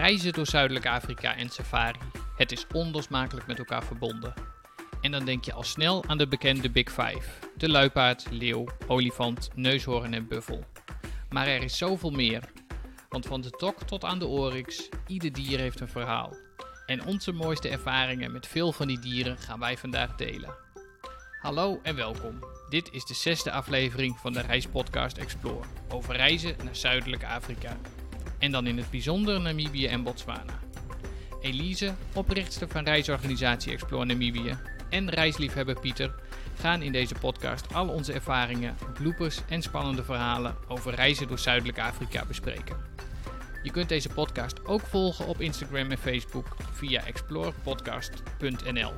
Reizen door Zuidelijk Afrika en safari. Het is onlosmakelijk met elkaar verbonden. En dan denk je al snel aan de bekende Big Five: de luipaard, leeuw, olifant, neushoorn en buffel. Maar er is zoveel meer. Want van de tok tot aan de oryx, ieder dier heeft een verhaal. En onze mooiste ervaringen met veel van die dieren gaan wij vandaag delen. Hallo en welkom. Dit is de zesde aflevering van de reispodcast Explore over reizen naar Zuidelijk Afrika. En dan in het bijzonder Namibië en Botswana. Elise, oprichter van reisorganisatie Explore Namibië, en reisliefhebber Pieter gaan in deze podcast al onze ervaringen, bloopers en spannende verhalen over reizen door Zuidelijk Afrika bespreken. Je kunt deze podcast ook volgen op Instagram en Facebook via explorepodcast.nl.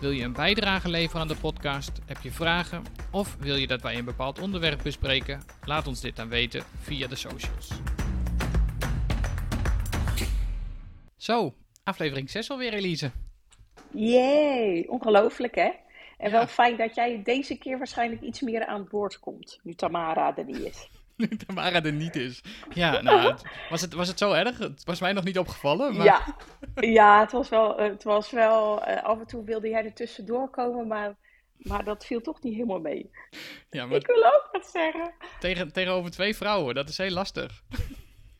Wil je een bijdrage leveren aan de podcast? Heb je vragen? Of wil je dat wij een bepaald onderwerp bespreken? Laat ons dit dan weten via de socials. Zo, aflevering 6 alweer, Elise. Jee, ongelooflijk hè? En wel fijn dat jij deze keer waarschijnlijk iets meer aan het woord komt, nu Tamara er niet is. Nu Tamara er niet is. Ja, nou, het- was, het, was het zo erg? Het was mij nog niet opgevallen. Maar... Ja, ja het was wel, het was wel eh, af en toe wilde jij er tussendoor komen, maar, maar dat viel toch niet helemaal mee. ja, maar Ik wil ook wat zeggen. tegen, tegenover twee vrouwen, dat is heel lastig.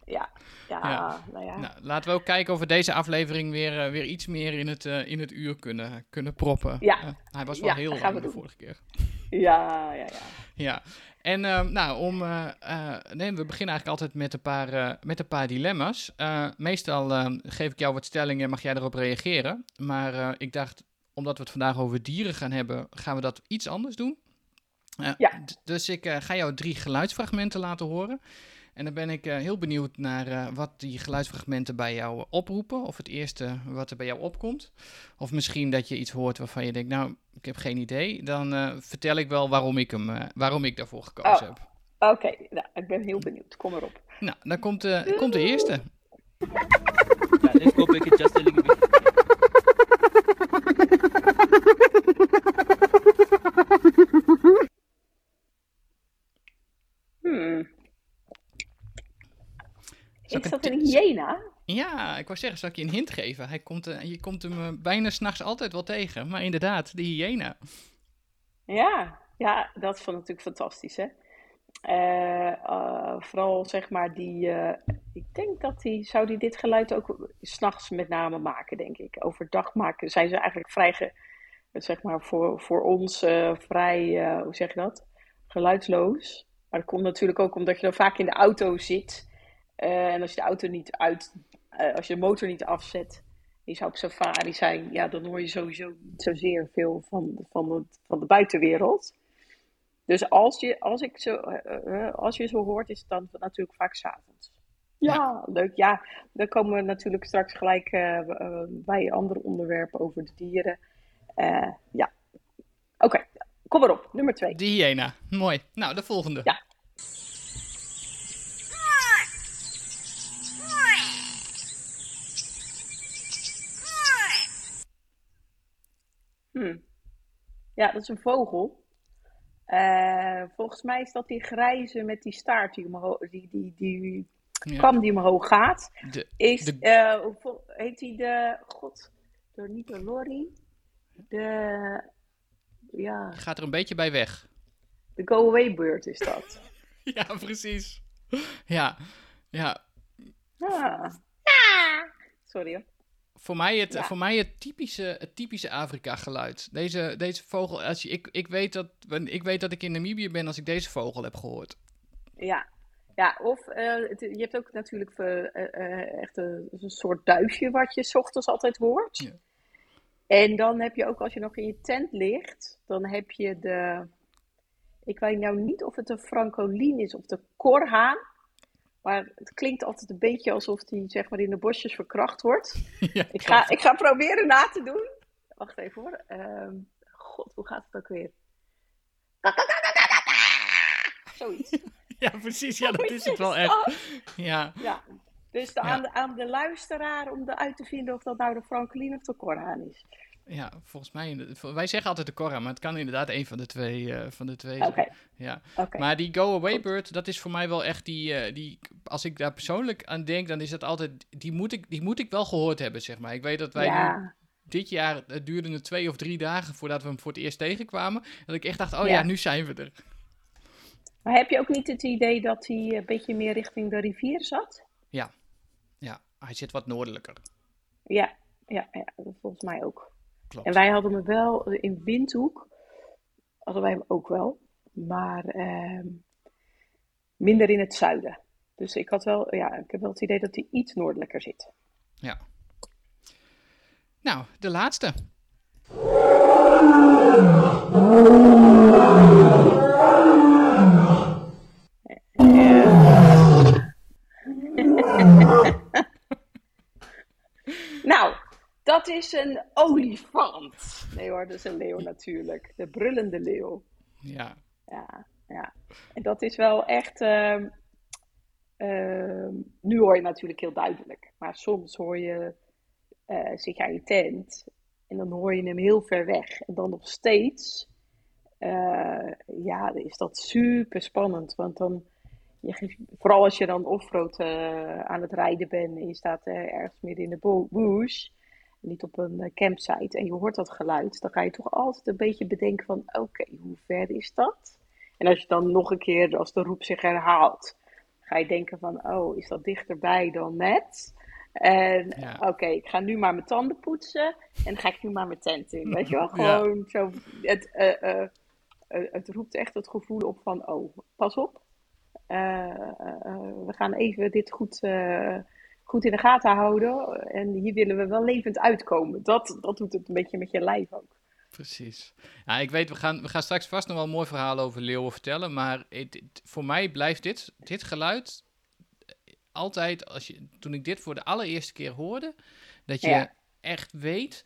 Ja, ja, Ja. nou ja. Nou, laten we ook kijken of we deze aflevering weer, eh, weer iets meer in het, eh, in het uur kunnen, kunnen proppen. Ja. Eh, hij was wel Ja, heel lang de vorige keer. Ja, ja, ja. Ja, en nou, om, nee, we beginnen eigenlijk altijd met een paar, met een paar dilemma's. Meestal geef ik jou wat stellingen en mag jij erop reageren. Maar ik dacht, omdat we het vandaag over dieren gaan hebben, gaan we dat iets anders doen. Ja. Dus ik ga jou drie geluidsfragmenten laten horen. En dan ben ik eh, heel benieuwd naar eh, wat die geluidsfragmenten bij jou oproepen. Of het eerste wat er bij jou opkomt. Of misschien dat je iets hoort waarvan je denkt, nou, ik heb geen idee. Dan eh, vertel ik wel waarom ik, hem, eh, waarom ik daarvoor gekozen Oh. heb. Oké, nou, ik ben heel benieuwd. Kom erop. Nou, dan komt, de komt de eerste. Yeah, let's go back it just a little bit. Zal ik Is dat een hyena? Ja, ik wou zeggen, zal ik je een hint geven? Hij komt, eh, je komt hem eh, bijna s'nachts altijd wel tegen. Maar inderdaad, de hyena. Ja, ja, dat is van natuurlijk fantastisch, hè? Eh, vooral zeg maar die, ik denk dat die, zou die dit geluid ook s'nachts met name maken, denk ik. Overdag maken, zijn ze eigenlijk vrij, ge- zeg maar voor, voor ons vrij, hoe zeg je dat? Geluidsloos. Maar dat komt natuurlijk ook omdat je dan vaak in de auto zit. Eh, en als je de auto niet uit, eh, als je de motor niet afzet, die zou op safari zijn, ja, dan hoor je sowieso niet zozeer veel van, van, het, van de buitenwereld. Dus als je, als, ik zo, eh, als je zo hoort, is het dan natuurlijk vaak s'avonds. Ja, Ja. leuk. Ja, dan komen we natuurlijk straks gelijk bij een ander onderwerp over de dieren. Ja, oké. Kom maar op, nummer twee. De hyena. Mooi. Nou, de volgende. Ja. Hmm. Ja, dat is een vogel. Eh, volgens mij is dat die grijze met die staart die omhoog, die, die, die Ja. kam die omhoog gaat. De, Is, De- eh, heet die de, god, door niet de lorry, de, ja, gaat er een beetje bij weg. de go-away bird is dat. Ja, precies. Ja, ja. Ah. Sorry hoor. Voor mij het, Ja. voor mij het typische, het typische Afrika-geluid. Deze, deze vogel, als je, ik, ik, weet dat, ik weet dat ik in Namibië ben als ik deze vogel heb gehoord. Ja, ja of eh, het- je hebt ook natuurlijk eh, eh, echt een, een soort duifje wat je 's ochtends altijd hoort. Ja. En dan heb je ook als je nog in je tent ligt, dan heb je de, ik weet nou niet of het een francolin is of de korhaan. Maar het klinkt altijd een beetje alsof die zeg maar in de bosjes verkracht wordt. ja, Ik ga, ik ga proberen na te doen. Wacht even hoor. Ehm, God, hoe gaat het ook weer? Zoiets. ja, precies. Ja, dat is het wel echt. Ja, Ja, dus de- Ja. Aan, de, aan de luisteraar om eruit te vinden of dat nou de Franklin of de Koraan is. Ja, volgens mij. Wij zeggen altijd de Cora, maar het kan inderdaad een van de twee, eh, van de twee zijn. Ja. Maar die Go Away Bird, dat is voor mij wel echt die, eh, die. Als ik daar persoonlijk aan denk, dan is dat altijd. Die moet ik, die moet ik wel gehoord hebben, zeg maar. Ik weet dat wij nu Ja, dit jaar. Het duurde het twee of drie dagen voordat we hem voor het eerst tegenkwamen. Dat ik echt dacht: oh ja, Ja. nu zijn we er. maar heb je ook niet het idee dat hij een beetje meer richting de rivier zat? Ja, hij zit wat noordelijker. Ja, ja, ja, volgens mij ook. Klopt. En wij hadden hem wel in Windhoek, hadden wij hem ook wel, maar ehm, minder in het zuiden. Dus ik had wel, ja, ik heb wel het idee dat hij iets noordelijker zit. Ja. Nou, de laatste. Nou, dat is een olifant. Nee hoor, dat is een leeuw natuurlijk. De brullende leeuw. Ja. Ja, ja. En dat is wel echt. ehm, ehm, nu hoor je natuurlijk heel duidelijk, maar soms hoor je. eh, zit je aan je tent en dan hoor je hem heel ver weg. En dan nog steeds. eh, ja, is dat super spannend. Want dan. Je, geeft- vooral als je dan offroad eh, aan het rijden bent en je staat eh, ergens midden in de bush. Niet op een eh, campsite en je hoort dat geluid, dan ga je toch altijd een beetje bedenken van oké, hoe ver is dat? En als je dan nog een keer, als de roep zich herhaalt, ga je denken van oh, is dat dichterbij dan net? En Ja. oké, ik ga nu maar mijn tanden poetsen en ga ik nu maar mijn tent in. Weet je wel, Ja. gewoon zo. Het, eh, eh, het roept echt het gevoel op van oh, pas op. We gaan even dit goed, goed in de gaten houden. En hier willen we wel levend uitkomen. Dat, dat doet het een beetje met je lijf ook. Precies. Ja, ik weet, we gaan, we gaan straks vast nog wel een mooi verhaal over leeuwen vertellen. Maar het, het- voor mij blijft dit, dit geluid altijd, als je, toen ik dit voor de allereerste keer hoorde, dat je Ja. echt weet,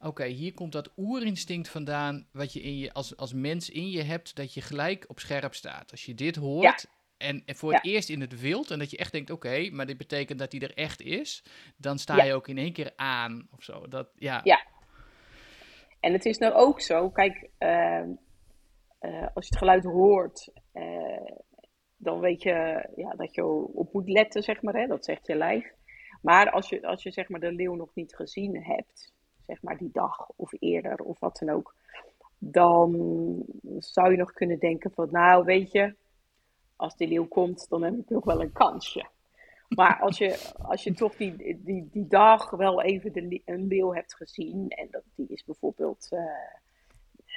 oké, hier komt dat oerinstinct vandaan, wat je, in je als, als mens in je hebt, dat je gelijk op scherp staat. Als je dit hoort, en, en voor het eerst in het wild, en dat je echt denkt, oké, maar dit betekent dat hij er echt is, dan sta Ja. je ook in één keer aan, of zo. Dat, ja, Ja. En het is nou ook zo, kijk, ehm, eh, als je het geluid hoort, eh, dan weet je ja, dat je op moet letten, zeg maar. Hè? Dat zegt je lijf. Maar als je, als je zeg maar, de leeuw nog niet gezien hebt, zeg maar die dag of eerder of wat dan ook, dan zou je nog kunnen denken van, nou weet je, als die leeuw komt, dan heb ik nog wel een kansje. Maar als je, als je toch die, die, die dag wel even een leeuw hebt gezien, en dat, die is bijvoorbeeld, eh,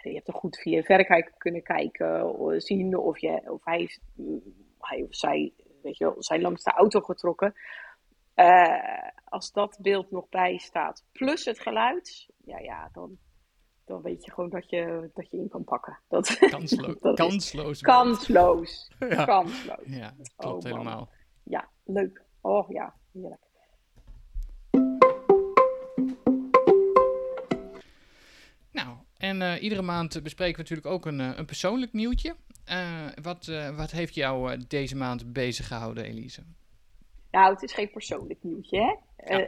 je hebt er goed via verrekijker kunnen kijken, of zien of, je, of hij, is- hij of zij, weet je wel, zijn langs de auto getrokken. Eh, als dat beeld nog bij staat, plus het geluid, ja, ja dan, dan weet je gewoon dat je, dat je in kan pakken. Dat, kanslo dat kansloos. kansloos. Ja. Kansloos. Ja, dat klopt Oh, man. helemaal. Ja, leuk. Oh ja, heerlijk. Nou, en eh, iedere maand bespreken we natuurlijk ook een, eh, een persoonlijk nieuwtje. Eh, wat, wat heeft jou deze maand bezig gehouden, Elise? Nou, het is geen persoonlijk nieuwtje, hè?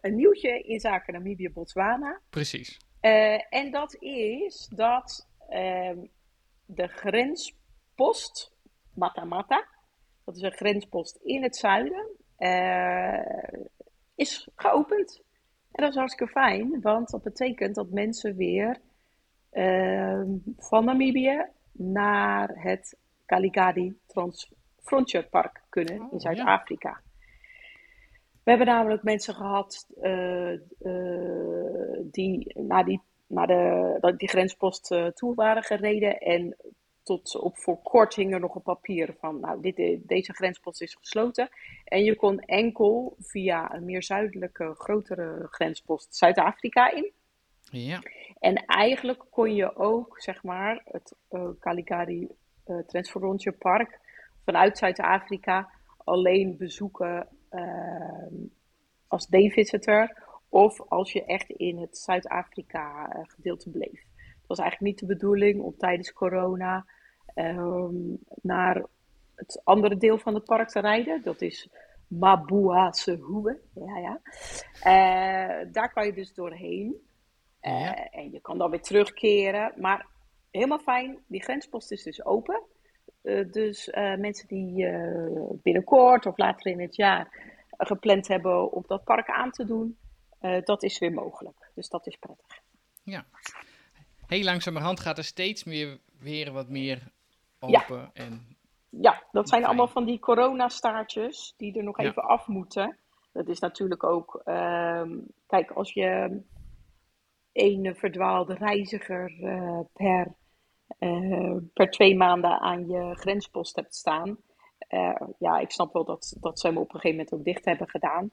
Een nieuwtje in zaken Namibië-Botswana. Precies. Eh, en dat is dat ehm, de grenspost Matamata, dat is een grenspost in het zuiden, eh, is geopend. En dat is hartstikke fijn, want dat betekent dat mensen weer ehm, van Namibië naar het Kaligadi Trans Frontier Park kunnen Oh, in ja. Zuid-Afrika. We hebben namelijk mensen gehad eh, eh, die naar die, naar de, dat die grenspost eh, toe waren gereden. En tot op voor kort hing er nog een papier van, nou, dit, deze grenspost is gesloten. En je kon enkel via een meer zuidelijke, grotere grenspost Zuid-Afrika in. Ja, En eigenlijk kon je ook, zeg maar, het eh Kaligari eh Transfrontier Park vanuit Zuid-Afrika alleen bezoeken ehm, als day-visitor of als je echt in het Zuid-Afrika eh, gedeelte bleef. Het was eigenlijk niet de bedoeling om tijdens corona ehm, naar het andere deel van het park te rijden. Dat is Mabuasehoe. Ja, ja. Eh, daar kan je dus doorheen. Eh, Ja. En je kan dan weer terugkeren. Maar helemaal fijn, die grenspost is dus open. Dus mensen die binnenkort of later in het jaar gepland hebben om dat park aan te doen, dat is weer mogelijk. Dus dat is prettig. Ja. Heel langzamerhand gaat er steeds meer weer wat meer open. En Ja, dat zijn allemaal van die coronastaartjes die er nog Ja. even af moeten. Dat is natuurlijk ook, ehm, kijk, als je één verdwaalde reiziger eh, per, eh, per twee maanden aan je grenspost hebt staan. eh, ja, ik snap wel dat, dat ze hem op een gegeven moment ook dicht hebben gedaan.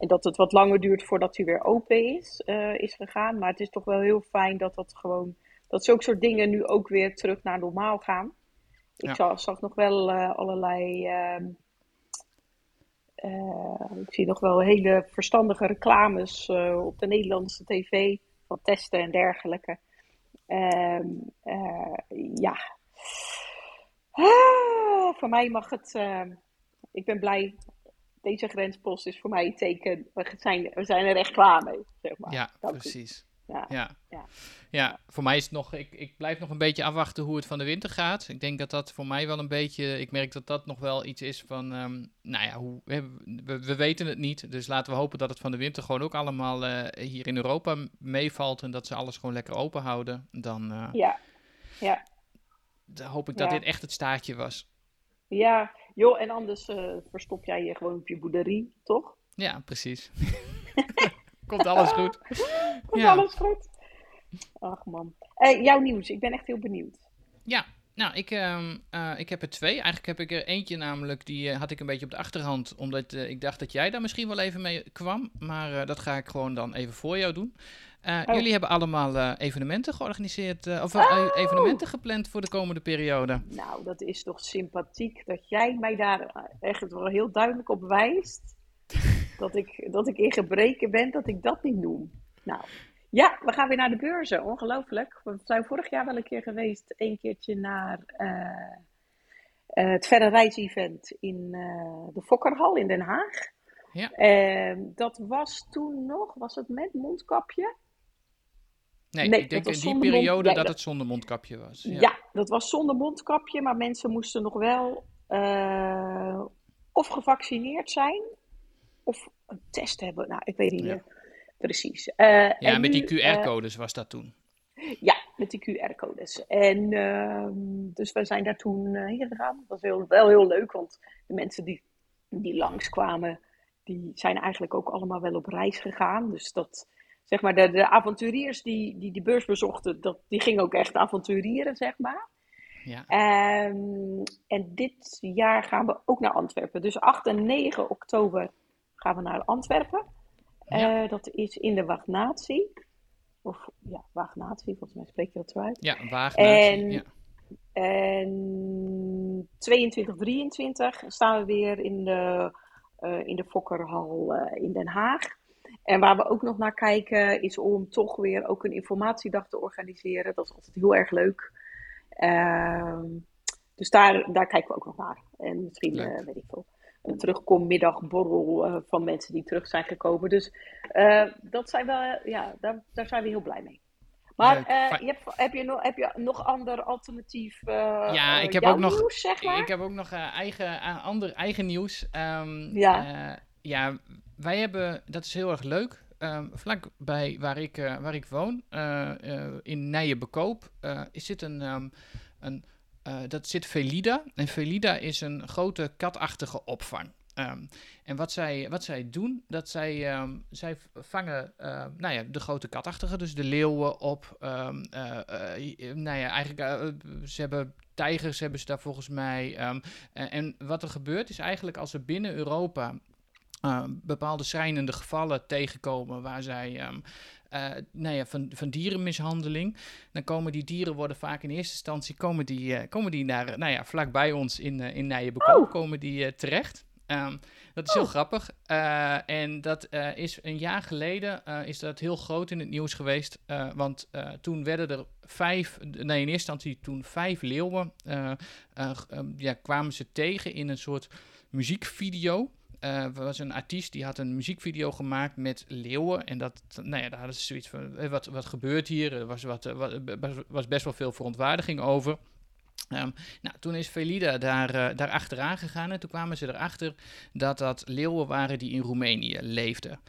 En dat het wat langer duurt voordat hij weer open is, eh, is gegaan. Maar het is toch wel heel fijn dat dat gewoon, dat zulke soort dingen nu ook weer terug naar normaal gaan. Ik Ja. zag, zag nog wel eh, allerlei. ehm, eh, ik zie nog wel hele verstandige reclames op de Nederlandse tv van testen en dergelijke. Ehm, eh, ja. Ah, voor mij mag het. ik ben blij. Deze grenspost is voor mij een teken. We zijn, we zijn er echt klaar mee. Zeg maar. ja, Dank precies. Ja. Ja. Ja. Ja, voor mij is het nog. Ik, ik blijf nog een beetje afwachten hoe het van de winter gaat. Ik denk dat dat voor mij wel een beetje. Ik merk dat dat nog wel iets is van. ehm, nou ja, hoe, we, we, we weten het niet. Dus laten we hopen dat het van de winter gewoon ook allemaal eh, hier in Europa meevalt. En dat ze alles gewoon lekker open houden. Dan, eh, Ja. Ja. dan hoop ik dat Ja. dit echt het staartje was. Ja. Joh, en anders eh, verstop jij je gewoon op je boerderie, toch? Ja, precies. Komt alles goed. Komt Ja. alles goed? Ach man. Eh, jouw nieuws, ik ben echt heel benieuwd. Ja, nou, ik, ehm, eh, ik heb er twee. Eigenlijk heb ik er eentje namelijk, die had ik een beetje op de achterhand, omdat ik dacht dat jij daar misschien wel even mee kwam. Maar dat ga ik gewoon dan even voor jou doen. Eh, Oh. Jullie hebben allemaal eh, evenementen georganiseerd, eh, of Oh. evenementen gepland voor de komende periode. Nou, dat is toch sympathiek dat jij mij daar echt wel heel duidelijk op wijst. Dat ik, dat ik in gebreken ben dat ik dat niet noem. Nou, ja, we gaan weer naar de beurzen. Ongelooflijk. We zijn vorig jaar wel een keer geweest, een keertje naar het Verre Reis-event in de Fokkerhal in Den Haag. Ja. Ehm, dat was toen nog, was het met mondkapje? Nee, Nee, ik denk in die mond- periode ja, dat het zonder mondkapje was. Ja. Ja. dat was zonder mondkapje, maar mensen moesten nog wel eh, of gevaccineerd zijn of een test hebben. Nou, ik weet niet Ja. meer precies. Eh, Ja, met nu, die eh, QR-codes was dat toen. ja, met die QR-codes. En ehm, dus we zijn daar toen eh, heen gegaan. Dat was heel, wel heel leuk, want de mensen die, die langskwamen, die zijn eigenlijk ook allemaal wel op reis gegaan. Dus dat, zeg maar, de, de avonturiers die, die die beurs bezochten, dat, die gingen ook echt avonturieren, zeg maar. Ja. Ehm, en dit jaar gaan we ook naar Antwerpen. Dus 8 en 9 oktober gaan we naar Antwerpen. Ja. Eh, dat is in de Wagnatie. Of ja, Wagnatie, volgens mij spreek je dat zo uit. Ja, Waagnatie. En- Ja. En 22, 23 staan we weer in de, eh, in de Fokkerhal eh, in Den Haag. En waar we ook nog naar kijken is om toch weer ook een informatiedag te organiseren. Dat is altijd heel erg leuk. Ehm, dus daar, daar kijken we ook nog naar. En misschien, eh, weet ik veel, een terugkommiddagborrel eh van mensen die terug zijn gekomen. Dus eh, dat zijn we, ja, daar, daar zijn we heel blij mee. Maar je hebt, heb, je nog, heb je nog ander alternatief eh Ja, ik heb ook nog- nieuws, zeg maar? Ik heb ook nog eigen, ander eigen nieuws. Ehm, Ja. Ja, wij hebben, dat is heel erg leuk. Ehm vlakbij waar ik, eh, waar ik woon, eh, eh, in Nijenbekoop, is zit een, ehm, een dat zit Velida. En Velida is een grote katachtige opvang. Ehm, en wat zij, wat zij doen, dat zij, zij vangen nou ja, de grote katachtigen, dus de leeuwen op. eh, nou ja, eigenlijk, ze hebben tijgers hebben ze daar volgens mij. en wat er gebeurt is eigenlijk als er binnen Europa eh, bepaalde schrijnende gevallen tegenkomen waar zij. eh, nou ja, van, van dierenmishandeling. Dan komen die dieren worden vaak in eerste instantie komen die, eh, komen die naar, nou ja, vlakbij ons in, in Nijenbekoop Oh. komen die terecht. Ehm, dat is heel Oh. grappig. En dat is een jaar geleden is dat heel groot in het nieuws geweest. want toen werden er vijf, nee, in eerste instantie toen vijf leeuwen, eh, eh, ehm, ja, kwamen ze tegen in een soort muziekvideo. Eh, was een artiest die had een muziekvideo gemaakt met leeuwen. En dat, nou ja, daar hadden ze zoiets van, eh, wat, wat gebeurt hier? Er was, wat, eh, was- best wel veel verontwaardiging over. Ehm, nou, toen is Felida daar, daar achteraan gegaan en toen kwamen ze erachter dat dat leeuwen waren die in Roemenië leefden.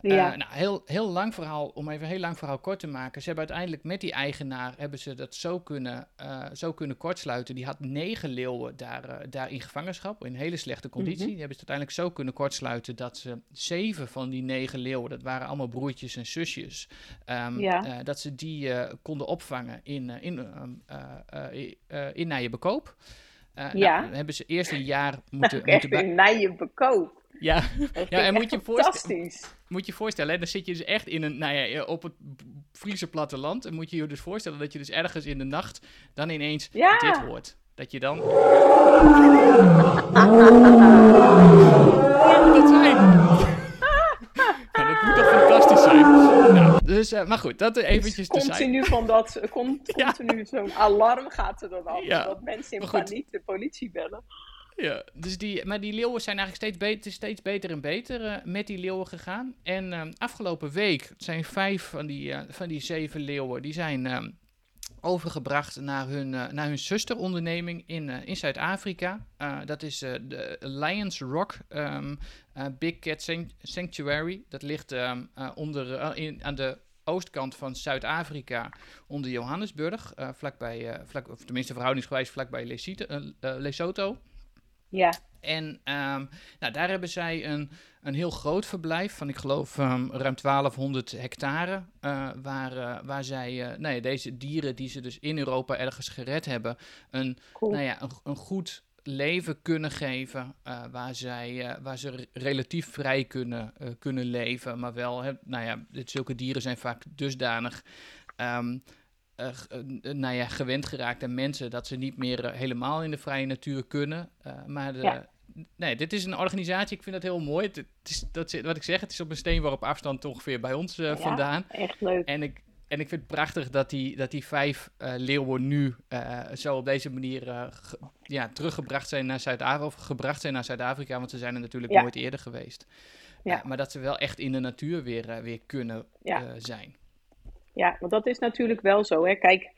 Ja. Eh, nou, heel, heel lang verhaal, om even een heel lang verhaal kort te maken. Ze hebben uiteindelijk met die eigenaar hebben ze dat zo kunnen, eh, zo kunnen kortsluiten. Die had negen leeuwen daar, eh, daar in gevangenschap, in hele slechte conditie. Mhm. Die hebben ze uiteindelijk zo kunnen kortsluiten dat ze zeven van die negen leeuwen, dat waren allemaal broertjes en zusjes, ehm, Ja. eh, dat ze die konden opvangen in, in, ehm, eh, eh, eh, in Nijenbekoop. Eh, Ja. nou, hebben ze eerst een jaar moeten, moeten bij- een nije bekoop. Ja, Ja, en moet je je voorstellen- fantastisch. Moet je je voorstellen, hè, dan zit je dus echt in een, nou ja, op het Friese platteland. En moet je je dus voorstellen dat je dus ergens in de nacht dan ineens Ja. dit hoort. Dat je dan... Ja? Nou, dat moet toch fantastisch zijn? Nou, dus, eh, maar goed, dat eventjes te zijn. Continu van dat, Ja. continu zo'n alarm gaat er dan af. Ja. Dat mensen in Maar goed. paniek de politie bellen. Ja, dus die, maar die leeuwen zijn eigenlijk steeds beter, steeds beter en beter eh, met die leeuwen gegaan. En eh, afgelopen week zijn vijf van die, eh, van die zeven leeuwen, die zijn overgebracht naar hun, naar hun zusteronderneming in, in Zuid-Afrika. Dat is de Lions Rock ehm, eh, Big Cat Sanct- Sanctuary. Dat ligt ehm, eh, onder, in, aan de oostkant van Zuid-Afrika onder Johannesburg. vlakbij, vlak, of tenminste verhoudingsgewijs vlakbij Lesotho. Ja, En ehm, nou, daar hebben zij een, een heel groot verblijf van, ik geloof, ehm, ruim 1200 hectare. eh, waar, eh, waar zij eh, nou ja, deze dieren die ze dus in Europa ergens gered hebben, een, cool. nou ja, een, een goed leven kunnen geven. waar, zij, waar ze re- relatief vrij kunnen, kunnen leven. Maar wel, hè, nou ja, zulke dieren zijn vaak dusdanig. ehm, eh, g- eh, nou ja, gewend geraakt aan mensen dat ze niet meer eh, helemaal in de vrije natuur kunnen. Eh, maar de, Ja. nee, dit is een organisatie, ik vind dat heel mooi. Het, is, dat, wat ik zeg, het is op een steenworp afstand ongeveer bij ons eh, Ja. vandaan. Echt leuk. En ik, en ik vind het prachtig dat die, dat die vijf eh, leeuwen nu eh, zo op deze manier eh, ge- ja, teruggebracht zijn naar Zuid-Afrika. Of gebracht zijn naar Zuid-Afrika, want ze zijn er natuurlijk Ja. nooit eerder geweest. Ja. Eh, maar dat ze wel echt in de natuur weer, eh, weer kunnen Ja. eh, zijn. Ja, want dat is natuurlijk wel zo. Hè. Kijk,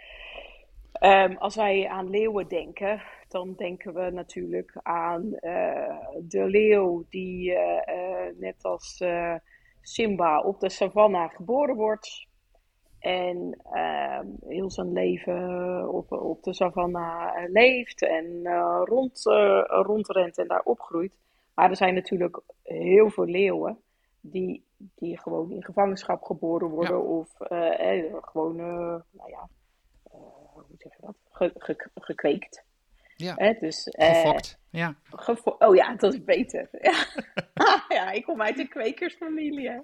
ehm, als wij aan leeuwen denken, dan denken we natuurlijk aan eh, de leeuw die eh, eh, net als Simba op de savanna geboren wordt. En ehm, heel zijn leven op, op de savanna leeft en rond, rondrent en daar opgroeit. Maar er zijn natuurlijk heel veel leeuwen die, die gewoon in gevangenschap geboren worden Ja. of eh, eh, gewoon, eh, nou ja, eh, hoe zeg je dat, Ge- ge- gekweekt. Ja. Hè, dus, eh, Gefokt. Ja. Gefo- oh ja, dat is beter. Ja. ja, ik kom uit een kwekersfamilie. hè.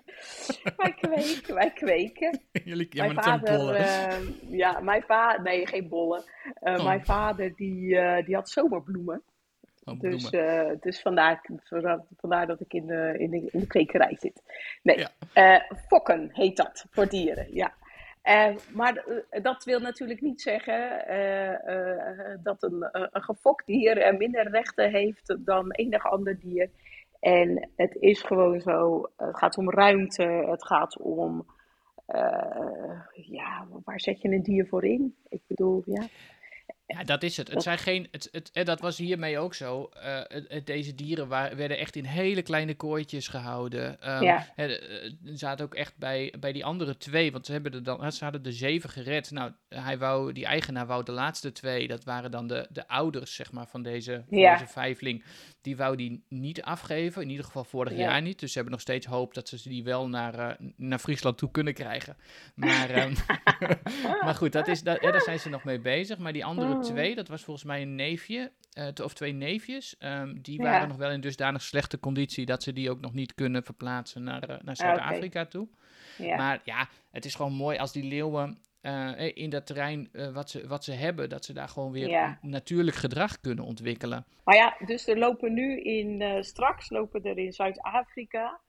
Wij kweken, wij kweken. Jullie, ja, mijn vader, bollen. eh, ja, mijn vader, nee, geen bollen. Eh, Oh. Mijn vader die, eh, die had zomerbloemen. Dus, eh, dus vandaar, vandaar dat ik in de, in de, in de kwekerij zit. Nee, Ja. eh, fokken heet dat voor dieren, ja. Eh, maar dat wil natuurlijk niet zeggen dat een, een gefokt dier minder rechten heeft dan enig ander dier. En het is gewoon zo, het gaat om ruimte, het gaat om, ja, waar zet je een dier voor in? Ik bedoel, ja. Ja, dat is het. Het zijn geen, het, het, en dat was hiermee ook zo. Eh, het- deze dieren werden echt in hele kleine kooitjes gehouden. Ehm, Ja. eh, Ze zaten ook echt bij, bij die andere twee, want ze, hebben er dan, ze hadden er zeven gered. Nou, hij wou, die eigenaar wou de laatste twee, dat waren dan de, de ouders zeg maar, van, deze, van Ja. deze vijfling. Die wou die niet afgeven, in ieder geval vorig Ja. jaar niet. Dus ze hebben nog steeds hoop dat ze die wel naar, eh, naar Friesland toe kunnen krijgen. Maar, ehm, maar goed, dat is, dat, daar zijn ze nog mee bezig. Maar die andere Oh. twee, dat was volgens mij een neefje, eh, of twee neefjes. ehm, die Ja. waren nog wel in dusdanig slechte conditie dat ze die ook nog niet kunnen verplaatsen naar, eh, naar Zuid-Afrika toe. ja. Maar ja, het is gewoon mooi als die leeuwen eh, in dat terrein wat, ze, wat ze hebben, dat ze daar gewoon weer Ja. natuurlijk gedrag kunnen ontwikkelen. Maar ja, dus er lopen nu in, straks lopen er in Zuid-Afrika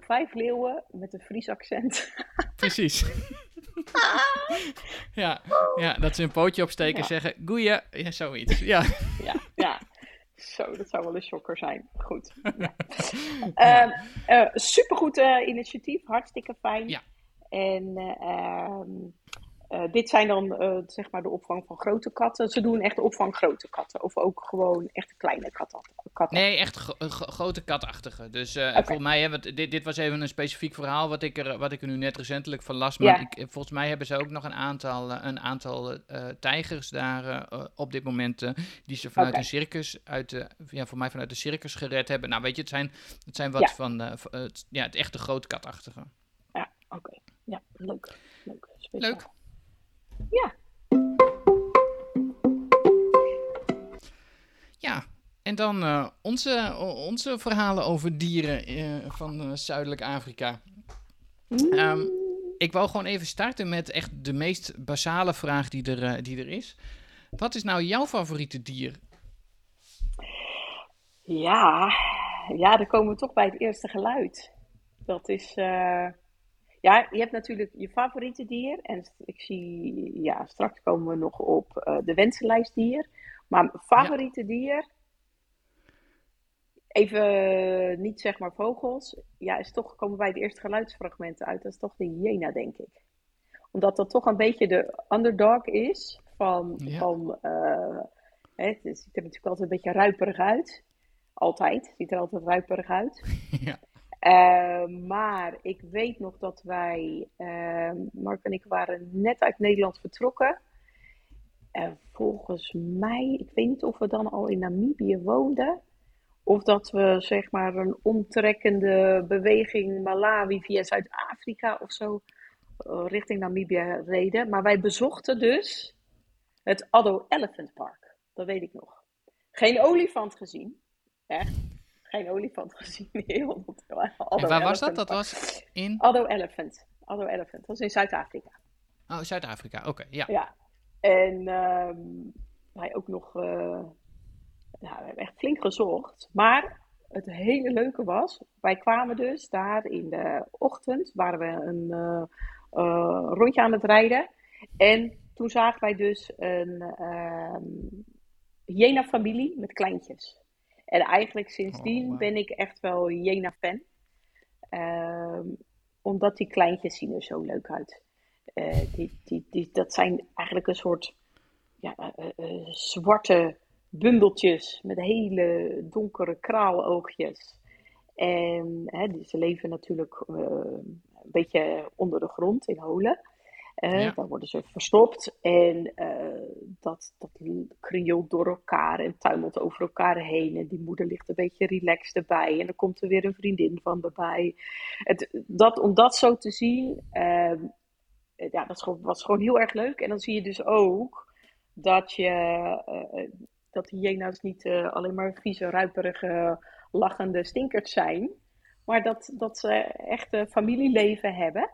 vijf leeuwen met een Fries accent. Precies. Ja, ja, dat ze een pootje opsteken en Ja. zeggen, goeie, ja, zoiets. Ja, ja, ja. Zo, dat zou wel een shocker zijn. Goed. Ja. Ehm, eh, supergoed eh, initiatief, hartstikke fijn. Ja. En eh, dit zijn dan eh, zeg maar de opvang van grote katten. Ze doen echt de opvang grote katten. Of ook gewoon echt kleine katten. katten. Nee, echt eh, gro- grote katachtige. Dus Oké. volgens mij, want dit, dit was even een specifiek verhaal wat ik er, wat ik er nu net recentelijk van las. Maar Ja. ik, volgens mij hebben ze ook nog een aantal, een aantal tijgers daar op dit moment. die ze vanuit een circus, uit de, ja, voor mij vanuit de circus gered hebben. Nou, weet je, het zijn, het zijn wat Ja. van het, ja, het echte grote katachtige. Ja, oké. Ja, leuk. Leuk. Speciaal. Leuk. Ja. Ja, en dan eh, onze, onze verhalen over dieren eh, van eh, Zuidelijk Afrika. Ehm, ik wou gewoon even starten met echt de meest basale vraag die er, die er is. Wat is nou jouw favoriete dier? Ja, ja, dan komen we toch bij het eerste geluid. Dat is, ja, je hebt natuurlijk je favoriete dier. En ik zie, ja, straks komen we nog op eh, de wensenlijst dier. Maar favoriete dier, even niet zeg maar vogels. Ja, is toch, komen bij het eerste geluidsfragment uit. Dat is toch de hyena, denk ik. Omdat dat toch een beetje de underdog is van, Ja. van eh, hè, het ziet er natuurlijk altijd een beetje ruiperig uit. Altijd. Ziet er altijd ruiperig uit. ja. Eh, maar ik weet nog dat wij, eh, Mark en ik waren net uit Nederland vertrokken. En volgens mij, ik weet niet of we dan al in Namibië woonden. Of dat we zeg maar een omtrekkende beweging Malawi via Zuid-Afrika of zo eh, richting Namibië reden. Maar wij bezochten dus het Addo Elephant Park. Dat weet ik nog. Geen olifant gezien. Echt. Geen olifant gezien. Heel waar was dat? Dat was in Addo Elephant. Addo Elephant. Dat was in Zuid-Afrika. oh, Zuid-Afrika. Oké, ja. Ja. En ehm, wij ook nog, ja, we hebben echt flink gezocht. Maar het hele leuke was, wij kwamen dus daar in de ochtend, waren we een eh, eh, rondje aan het rijden. En toen zagen wij dus een ehm hyena-familie met kleintjes. En eigenlijk sindsdien Oh, ben ik echt wel hyena-fan. Ehm, omdat die kleintjes zien er zo leuk uit. Eh, die, die, die, dat zijn eigenlijk een soort ja, eh, eh, zwarte bundeltjes met hele donkere kraaloogjes. En hè, ze leven natuurlijk een beetje onder de grond in holen. Eh, Ja. Daar worden ze verstopt en eh, dat, dat krioelt door elkaar en tuimelt over elkaar heen. En die moeder ligt een beetje relaxed erbij en dan komt er weer een vriendin van erbij. Het, dat, om dat zo te zien, ehm, ja, dat is gewoon, was gewoon heel erg leuk. En dan zie je dus ook dat, je, eh, dat die hyena's niet eh, alleen maar vieze, ruiperige, lachende stinkers zijn. Maar dat, dat ze echt een familieleven hebben.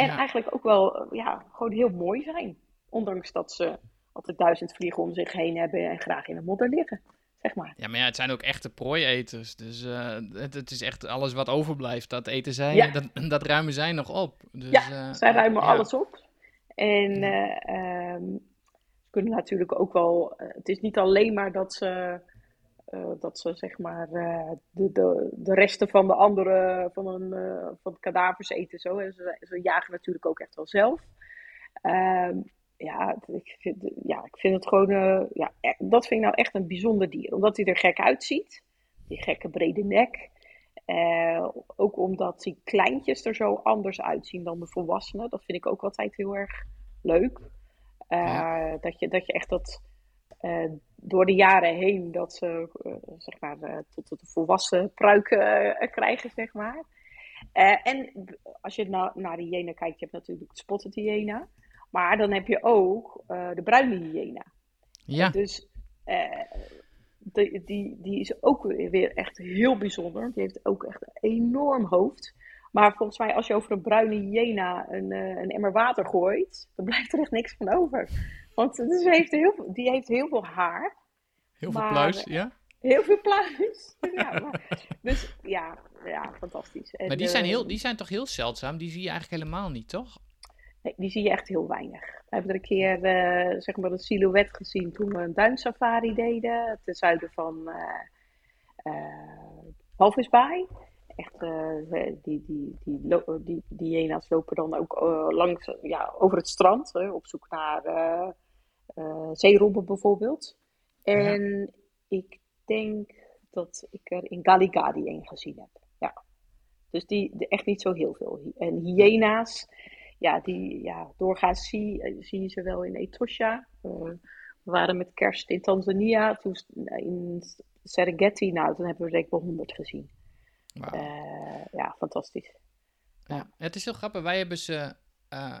En Ja. eigenlijk ook wel eh, ja, gewoon heel mooi zijn. Ondanks dat ze altijd duizend vliegen om zich heen hebben en graag in de modder liggen. Zeg maar. Ja, maar ja, het zijn ook echte prooieters. Dus eh, het, het is echt alles wat overblijft. Dat eten zij, Ja. dat, dat ruimen zij nog op. Dus, Ja, eh, Zij ruimen alles op. En eh, ehm, ze kunnen natuurlijk ook wel. het is niet alleen maar dat ze. Eh, dat ze zeg maar eh, de, de, de resten van de andere van een eh, van kadavers eten zo. En ze, ze jagen natuurlijk ook echt wel zelf. Ehm, ja, ik vind, ja, ik vind het gewoon. ja, e- dat vind ik nou echt een bijzonder dier. Omdat hij er gek uitziet. Die gekke brede nek. Ook omdat die kleintjes er zo anders uitzien dan de volwassenen. Dat vind ik ook altijd heel erg leuk. Ja. dat, je, dat je echt dat eh, door de jaren heen dat ze eh, zeg maar eh, tot de volwassen pruiken eh, krijgen, zeg maar. En als je na, naar de hyena kijkt, je hebt natuurlijk de spotted hyena. Maar dan heb je ook de bruine hyena. Ja, Dus eh, die, die, die is ook weer echt heel bijzonder. Die heeft ook echt een enorm hoofd. Maar volgens mij, als je over een bruine hyena een, een emmer water gooit, dan blijft er echt niks van over. Want dus ze heeft heel, veel- die heeft heel veel haar, heel veel maar- pluis, ja. heel veel pluis. ja, maar, dus ja, ja, fantastisch. En, Maar die zijn, eh, heel, die zijn toch heel zeldzaam? Die zie je eigenlijk helemaal niet, toch? Nee, die zie je echt heel weinig. We hebben er een keer eh, zeg maar een silhouet gezien toen we een duinsafari deden. Ten zuiden van eh eh, Walvisbaai. Echt, eh, die, die, die, die, die hyena's lopen dan ook eh, langs, ja, over het strand. hè, op zoek naar eh, zeerobben bijvoorbeeld. En ik denk dat ik er in Galigadi één gezien heb. Ja. Dus die de- echt niet zo heel veel. En hyena's, ja, die ja, doorgaans zie, zie je ze wel in Etosha. Eh, we waren met kerst in Tanzania, toen in Serengeti, nou, toen hebben we ik wel honderd gezien. Eh, ja, fantastisch. Ja, het is heel grappig. Wij hebben ze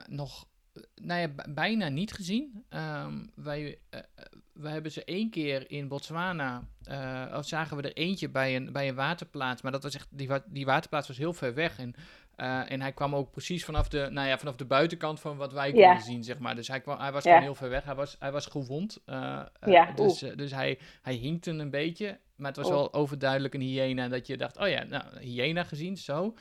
nog nou ja, bijna niet gezien. Ehm, wij, eh, eh, wij hebben ze één keer in Botswana. eh, of zagen we er eentje bij een, bij een waterplaats. Maar dat was echt, die, wa- die waterplaats was heel ver weg. En, en hij kwam ook precies vanaf de, nou ja, vanaf de buitenkant van wat wij konden zien, zeg maar. Dus hij, kwam, hij was gewoon heel ver weg. Hij was, hij was gewond. Ja, dus dus hij, hij hinkte een beetje. Maar het was Oh. wel overduidelijk een hyena. Dat je dacht, oh ja, nou, hyena gezien, zo.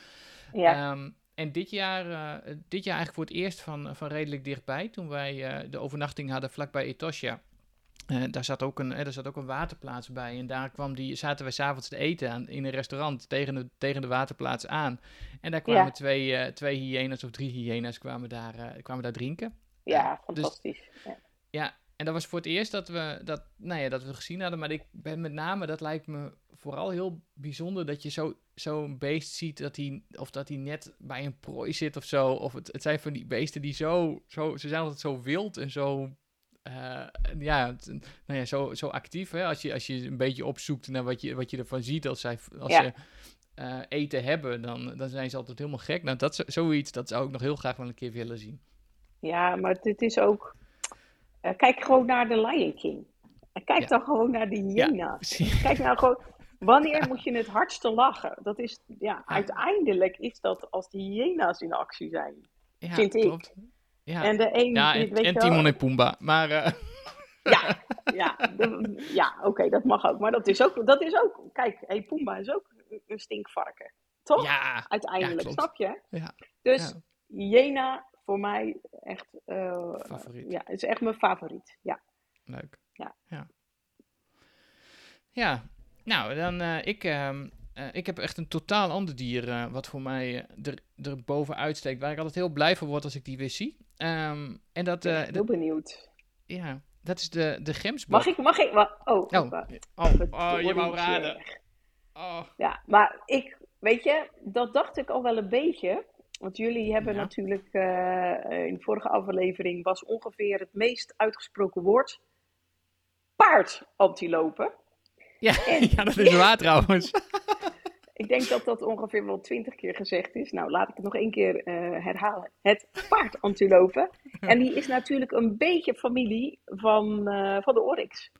Ja, Ehm, en dit jaar, eh, dit jaar eigenlijk voor het eerst van, van redelijk dichtbij, toen wij eh, de overnachting hadden vlakbij Etosha. Eh, daar, zat ook een, eh, daar zat ook een waterplaats bij. En daar kwam die, zaten we s'avonds te eten aan, in een restaurant tegen de, tegen de waterplaats aan. En daar kwamen Ja. twee, eh, twee hyena's of drie hyena's kwamen daar, eh, kwamen daar drinken. ja, dus- fantastisch. Ja. Ja, en dat was voor het eerst dat we dat, nou ja, dat we gezien hadden. Maar ik ben met name, dat lijkt me vooral heel bijzonder dat je zo, zo'n beest ziet dat hij, of dat hij net bij een prooi zit of zo. Of het, het zijn van die beesten die zo, zo, ze zijn altijd zo wild en zo, eh, ja, nou ja, zo, zo actief. Hè? Als, je, als je een beetje opzoekt naar wat je, wat je ervan ziet als, zij, als Ja. ze eh, eten hebben, dan, dan zijn ze altijd helemaal gek. Nou, dat, zo- zoiets, dat zou ik nog heel graag wel een keer willen zien. Ja, maar dit is ook. Eh, kijk gewoon naar de Lion King. En kijk Ja. dan gewoon naar hyena's. precies. Kijk nou gewoon. Wanneer moet je het hardste lachen? Dat is, ja, uiteindelijk is dat als die hyena's in actie zijn. Ja, Vind ik. klopt. Ja. En de een, Ja, die- en, weet en je wel, Timon en Pumbaa. Maar eh, Ja, ja, de- ja oké, dat mag ook. Maar dat is ook, dat is ook kijk, hey, Pumba is ook een stinkvarken. Toch? ja, Uiteindelijk, snap je? Ja, Dus ja, hyena voor mij echt, favoriet. ja, is echt mijn favoriet. Ja, Leuk. Ja. Ja, Ja, nou, dan eh, ik, eh, ik heb echt een totaal ander dier wat voor mij er, er bovenuit steekt. Waar ik altijd heel blij van word als ik die weer zie. Ehm, en dat, ik ben heel benieuwd. ja, dat is de, de gemsbok. Mag ik, mag ik? Oh, Oh, oh, oh, je wou raden. Oh, Ja, maar ik, weet je, dat dacht ik al wel een beetje. Want jullie hebben Ja. natuurlijk, eh, in de vorige aflevering was ongeveer het meest uitgesproken woord paardantilopen. ja, En- ja, dat is waar trouwens. Ik denk dat dat ongeveer wel twintig keer gezegd is. Nou, laat ik het nog één keer eh, herhalen. Het paardantilopen. En die is natuurlijk een beetje familie van, eh, van de oryx.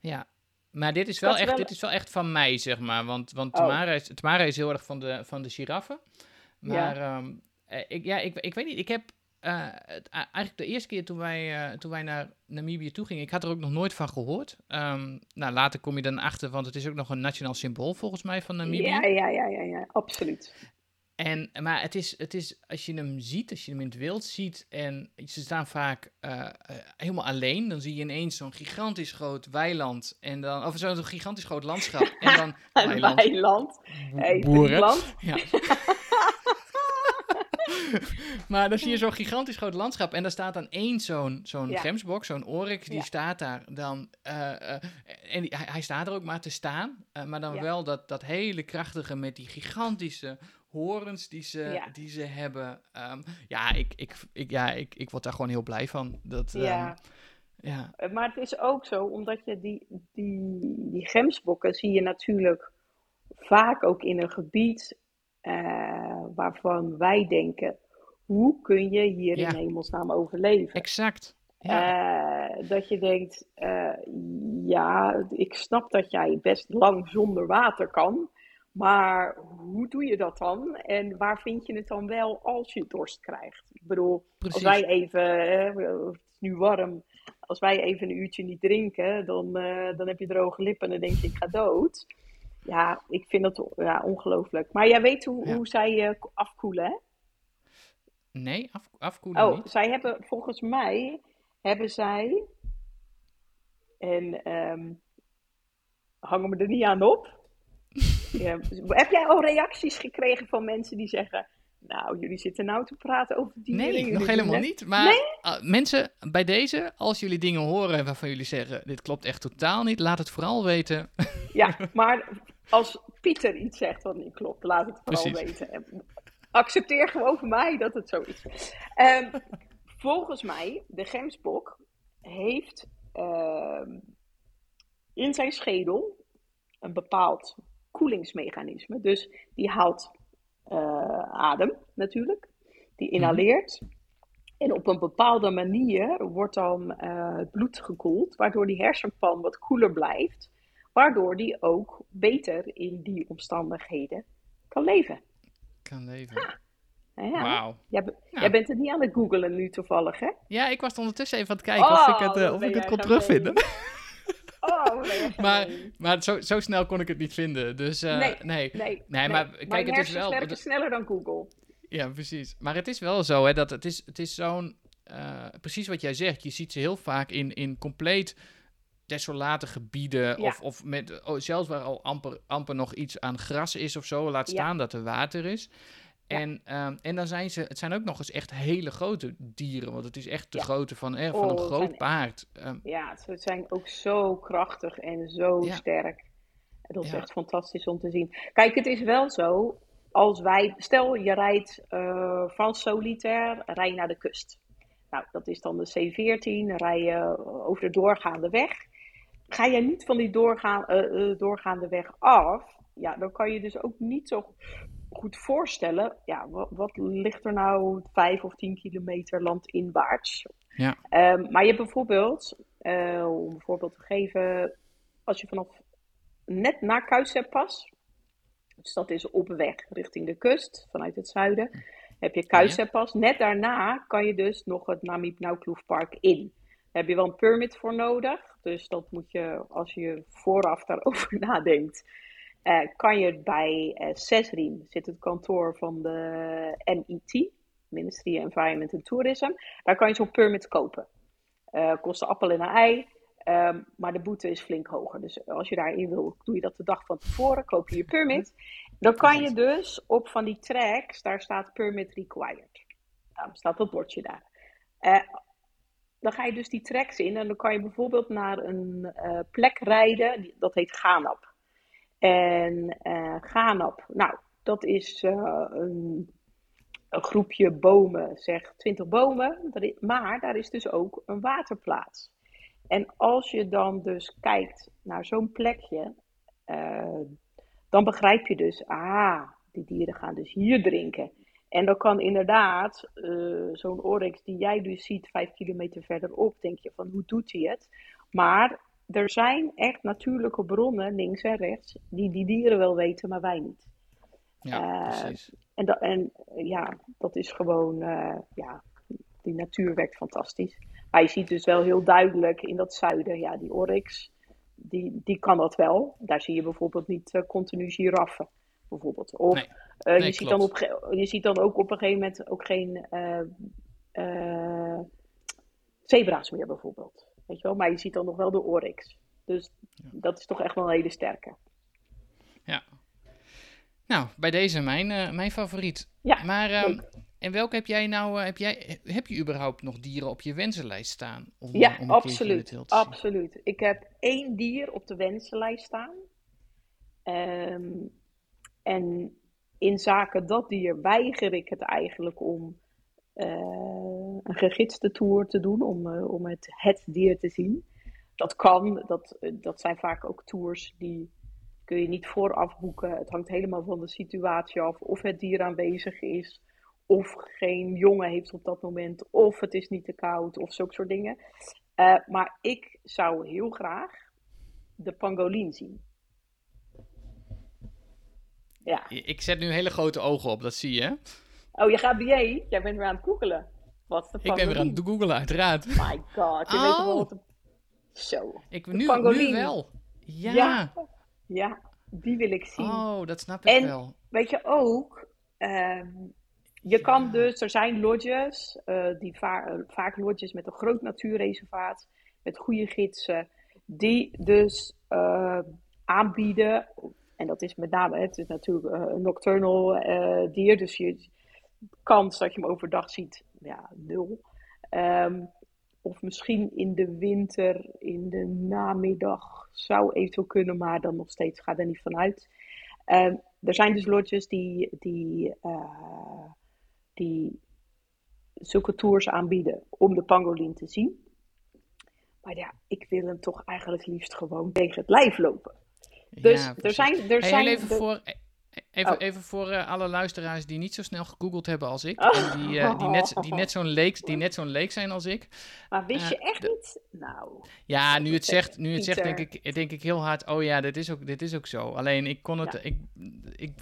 Ja, maar dit is wel, Dat is echt, wel- dit is wel echt van mij, zeg maar. Want, want Oh. Tamara, is, Tamara is heel erg van de, van de giraffen. Maar ehm, eh, ik, ja, ik, ik weet niet, ik heb eh, het, eigenlijk de eerste keer toen wij, eh, toen wij naar Namibië toe gingen, ik had er ook nog nooit van gehoord. Ehm, nou, later kom je dan achter, want het is ook nog een nationaal symbool volgens mij van Namibië. Ja, ja, ja, ja, ja, absoluut. En, maar het is, het is, als je hem ziet, als je hem in het wild ziet en ze staan vaak helemaal alleen, dan zie je ineens zo'n gigantisch groot weiland en dan, of zo'n gigantisch groot landschap en dan Een weiland, weiland. Hey, boeren. Ja. maar dan zie je zo'n gigantisch groot landschap en daar staat dan één zo'n zo'n Ja. gemsbok, zo'n oryx, die Ja. staat daar dan. eh, eh, en die- hij, hij staat er ook maar te staan, eh, maar dan Ja. wel dat, dat hele krachtige met die gigantische horens die ze, die ze hebben. Ehm, ja, ik, ik, ik, ja ik, ik word daar gewoon heel blij van. Dat, ehm, Ja. ja. Eh, Maar het is ook zo, omdat je die, die, die gemsbokken zie je natuurlijk vaak ook in een gebied eh, waarvan wij denken, hoe kun je hier Ja. in hemelsnaam overleven? exact. Ja. Eh, dat je denkt, eh, ja, ik snap dat jij best lang zonder water kan, maar hoe doe je dat dan? En waar vind je het dan wel als je dorst krijgt? Ik bedoel, Precies. als wij even, het is nu warm, als wij even een uurtje niet drinken, dan, dan heb je droge lippen en dan denk je, ik ga dood. Ja, ik vind dat ja, ongelooflijk. Maar jij weet hoe, Ja. hoe zij eh, afkoelen, hè? Nee, af, afkoelen Oh, niet. zij hebben volgens mij hebben zij en ehm hangen me er niet aan op. Ja, heb jij al reacties gekregen van mensen die zeggen: Nou, jullie zitten nou te praten over die Nee, nog helemaal niet. Maar ah, mensen, bij deze, als jullie dingen horen waarvan jullie zeggen, dit klopt echt totaal niet, laat het vooral weten. Ja, maar als Pieter iets zegt wat niet klopt, laat het vooral Precies. weten. En accepteer gewoon van mij dat het zo is. Ehm, volgens mij, de gemsbok heeft ehm, in zijn schedel een bepaald koelingsmechanisme. Dus die haalt adem natuurlijk, die inhaleert. En op een bepaalde manier wordt dan eh, het bloed gekoeld, waardoor die hersenpan wat koeler blijft, waardoor die ook beter in die omstandigheden kan leven. Kan leven. Ja. Wauw. Jij, be- Ja. jij bent het niet aan het googelen nu toevallig, hè? Ja, ik was ondertussen even aan het kijken of ik het, eh, of ik het kon terugvinden. Oh, Maar, maar zo, zo snel kon ik het niet vinden. Dus eh, nee. Nee, nee. Nee, maar Mijn kijk, het is wel. werken sneller dan Google. Ja, precies. Maar het is wel zo, hè, dat het is, het is zo'n... eh, precies wat jij zegt, je ziet ze heel vaak in, in compleet desolate gebieden. Ja. Of, of met, oh, zelfs waar al amper, amper nog iets aan gras is of zo. Laat Ja. staan dat er water is. En, ehm, en dan zijn ze, het zijn ook nog eens echt hele grote dieren. Want het is echt de Ja. grootte van, eh, van Oh, een het groot zijn- paard. Ehm, Ja, ze zijn ook zo krachtig en zo Ja. sterk. Dat is Ja. echt fantastisch om te zien. Kijk, het is wel zo, als wij, stel je rijdt eh, van Solitaire, rij je naar de kust. Nou, dat is dan de C14, rij je over de doorgaande weg. Ga je niet van die doorgaan, eh, doorgaande weg af, ja, dan kan je dus ook niet zo goed voorstellen, ja, wat, wat ligt er nou vijf of tien kilometer landinwaarts? Ja. Ehm, maar je hebt bijvoorbeeld, eh, om een voorbeeld te geven, als je vanaf net na Kuiceppas, dus dat is op weg richting de kust vanuit het zuiden, heb je Kuiceppas. Net daarna kan je dus nog het Namib Naukloefpark in. Daar heb je wel een permit voor nodig, dus dat moet je, als je vooraf daarover nadenkt, eh, kan je bij Sesriem, zit het kantoor van de MIT, Ministry of Environment and Tourism, daar kan je zo'n permit kopen. Eh kost een appel en een ei, ehm, maar de boete is flink hoger. Dus als je daarin wil, doe je dat de dag van tevoren, koop je je permit. Dan kan je dus op van die tracks, daar staat permit required. Daarom staat dat bordje daar. Dan ga je dus die tracks in en dan kan je bijvoorbeeld naar een plek rijden, dat heet Ganap. En eh Ganap, nou, dat is eh, een, groepje bomen, zeg 20 bomen, maar daar is dus ook een waterplaats. En als je dan dus kijkt naar zo'n plekje, eh, dan begrijp je dus, ah, die dieren gaan dus hier drinken. En dan kan inderdaad zo'n oryx die jij dus ziet vijf kilometer verderop, denk je van hoe doet hij het? Maar er zijn echt natuurlijke bronnen links en rechts die die dieren wel weten, maar wij niet. ja, Eh, precies. En, dat, en eh, ja, dat is gewoon, eh, ja, die natuur werkt fantastisch. Maar je ziet dus wel heel duidelijk in dat zuiden, ja, die oryx, die, die kan dat wel. Daar zie je bijvoorbeeld niet continu giraffen, bijvoorbeeld. Of Nee. Nee, je, ziet dan op, je ziet dan ook op een gegeven moment ook geen zebra's meer, bijvoorbeeld. Weet je wel? Maar je ziet dan nog wel de oryx. Dus dat is toch echt wel een hele sterke. Ja. Nou, bij deze mijn, eh, mijn favoriet. Ja, maar ehm, en welke heb jij nou, eh, heb, jij, heb je überhaupt nog dieren op je wensenlijst staan? Om, Ja, om absoluut. Absoluut. Ik heb één dier op de wensenlijst staan. Ehm, en in zaken dat dier weiger ik het eigenlijk om een gegidste tour te doen, om, eh, om het, het dier te zien. Dat kan, dat, eh, dat zijn vaak ook tours die kun je niet vooraf boeken. Het hangt helemaal van de situatie af, of het dier aanwezig is, of geen jongen heeft op dat moment, of het is niet te koud, of zulke soort dingen. Eh, maar ik zou heel graag de pangolin zien. Ja. Ik zet nu hele grote ogen op, dat zie je. Oh, je gaat BA? Jij bent weer aan het googelen. Wat is de Ik ben weer aan het googelen, uiteraard. My god, je weet toch wel Oh. wat de... Zo. Ik, De nu, wel. Ja. Ja. Ja, die wil ik zien. Oh, dat snap ik En- wel. Weet je ook, ehm, je kan dus, er zijn lodges, eh, die va eh, vaak lodges met een groot natuurreservaat, met goede gidsen, die dus eh, aanbieden, en dat is met name, het is natuurlijk een nocturnal dier, dus je kans dat je hem overdag ziet, ja, nul. Ehm, of misschien in de winter, in de namiddag, zou eventueel kunnen, maar dan nog steeds ga er niet vanuit. Ehm, er zijn dus lodges die, die, eh, die zulke tours aanbieden om de pangolin te zien. Maar ja, ik wil hem toch eigenlijk liefst gewoon tegen het lijf lopen. Dus Ja, er zijn, er zijn even de- voor, even, Oh. even voor eh, alle luisteraars die niet zo snel gegoogeld hebben als ik. Oh. En die, eh, die, net, die, net zo'n leek, die net zo'n leek zijn als ik. Maar wist eh, je echt de- niet? Nou, Ja, nu het zegt, nu het zegt denk, ik, denk ik heel hard, oh ja, dit is ook, dit is ook zo. Alleen ik kon het, Ja. ik, ik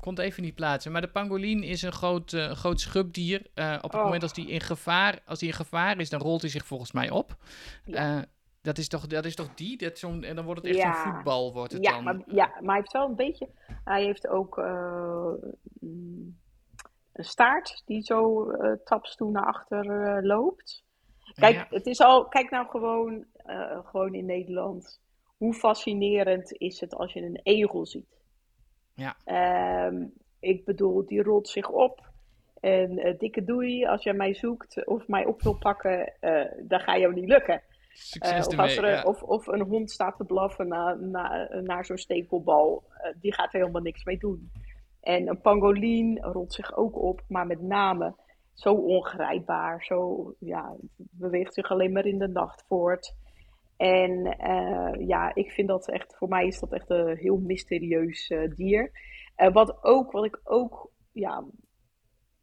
kon het even niet plaatsen. Maar de pangolin is een groot, eh, groot schubdier. Eh, op het Oh. moment als die, in gevaar, als die in gevaar is, dan rolt hij zich volgens mij op. Ja. Eh, dat, is toch, dat is toch die? Dat zo'n, en dan wordt het echt Ja. zo'n voetbal, wordt het ja, dan. maar, ja, maar hij heeft wel een beetje. Hij heeft ook eh, mm, een staart die zo eh tapstoel naar achter eh, loopt. Kijk, Ja. het is al. Kijk nou gewoon, gewoon in Nederland. Hoe fascinerend is het als je een egel ziet? Ja. Ehm, ik bedoel, die rolt zich op. En dikke doei, als jij mij zoekt of mij op wil pakken, dan ga jou niet lukken. Succes Eh, of, er, ja. of, of een hond staat te blaffen naar na, naar zo'n stekelbal, eh, die gaat er helemaal niks mee doen. En een pangolin rolt zich ook op, maar met name zo ongrijpbaar, zo, ja, beweegt zich alleen maar in de nacht voort. En eh, ja, ik vind dat echt, voor mij is dat echt een heel mysterieus dier. Wat, ook, wat ik ook ja,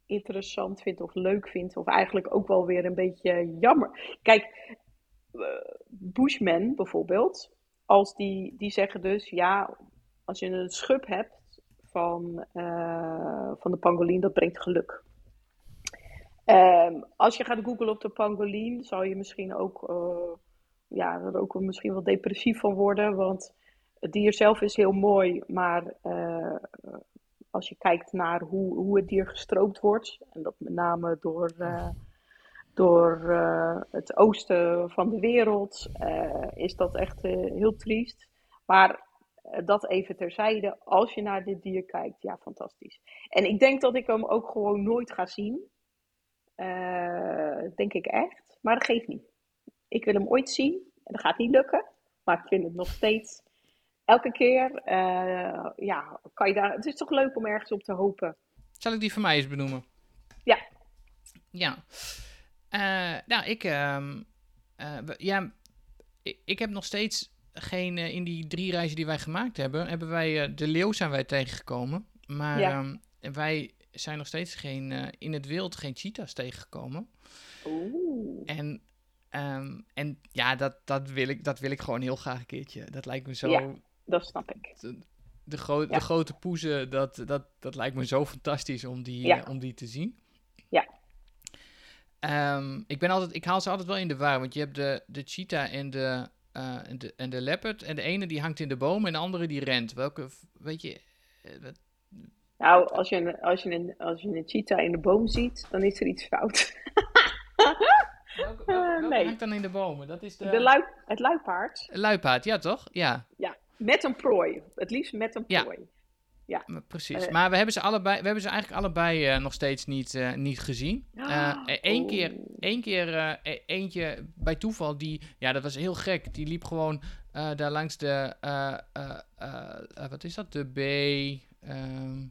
interessant vind of leuk vind, of eigenlijk ook wel weer een beetje jammer. Kijk, Bushmen bijvoorbeeld, als die, die zeggen dus, ja, als je een schub hebt van, eh, van de pangolin, dat brengt geluk. Ehm, als je gaat googlen op de pangolin, zal je misschien ook, eh, ja, er ook misschien wel depressief van worden, want het dier zelf is heel mooi, maar eh, als je kijkt naar hoe, hoe het dier gestroopt wordt, en dat met name door, eh, door eh, het oosten van de wereld, eh, is dat echt eh, heel triest. Maar dat even terzijde, als je naar dit dier kijkt, ja, fantastisch. En ik denk dat ik hem ook gewoon nooit ga zien. Denk ik echt. Maar dat geeft niet. Ik wil hem ooit zien. En dat gaat niet lukken. Maar ik vind het nog steeds. Elke keer, ja, kan je daar. Het is toch leuk om ergens op te hopen. Zal ik die voor mij eens benoemen? Ja. Ja. Eh, nou, ik, ehm, eh, ja, ik, ik heb nog steeds geen, eh, in die drie reizen die wij gemaakt hebben, hebben wij, de leeuw zijn wij tegengekomen. Maar Ja. ehm, wij zijn nog steeds geen, in het wild geen cheetahs tegengekomen. Oeh. En, ehm, en ja, dat, dat, wil ik, dat wil ik gewoon heel graag een keertje. Dat lijkt me zo, Ja. Dat snap ik. de, de, gro- Ja. de grote poezen, dat, dat, dat lijkt me zo fantastisch om die, Ja. om die te zien. Ehm, ik, ben altijd, ik haal ze altijd wel in de war, want je hebt de, de cheetah en de, eh, en, de, en de leopard. En de ene die hangt in de boom en de andere die rent. Welke, weet je... eh, wat- Nou, als je, een, als, je een, als je een cheetah in de boom ziet, dan is er iets fout. welke, welke, Eh, welke nee. hangt dan in de bomen? Dat is de... De lui, het luipaard, Luipaard, ja toch? Ja. ja, met een prooi. Het liefst met een Ja. Maar Precies. Eh. maar we hebben ze allebei, we hebben ze eigenlijk allebei eh, nog steeds niet, eh, niet gezien. Eén Oeh. keer, één keer e- eentje bij toeval, die, ja, dat was heel gek. Die liep gewoon daar langs de, wat is dat? De B, ehm,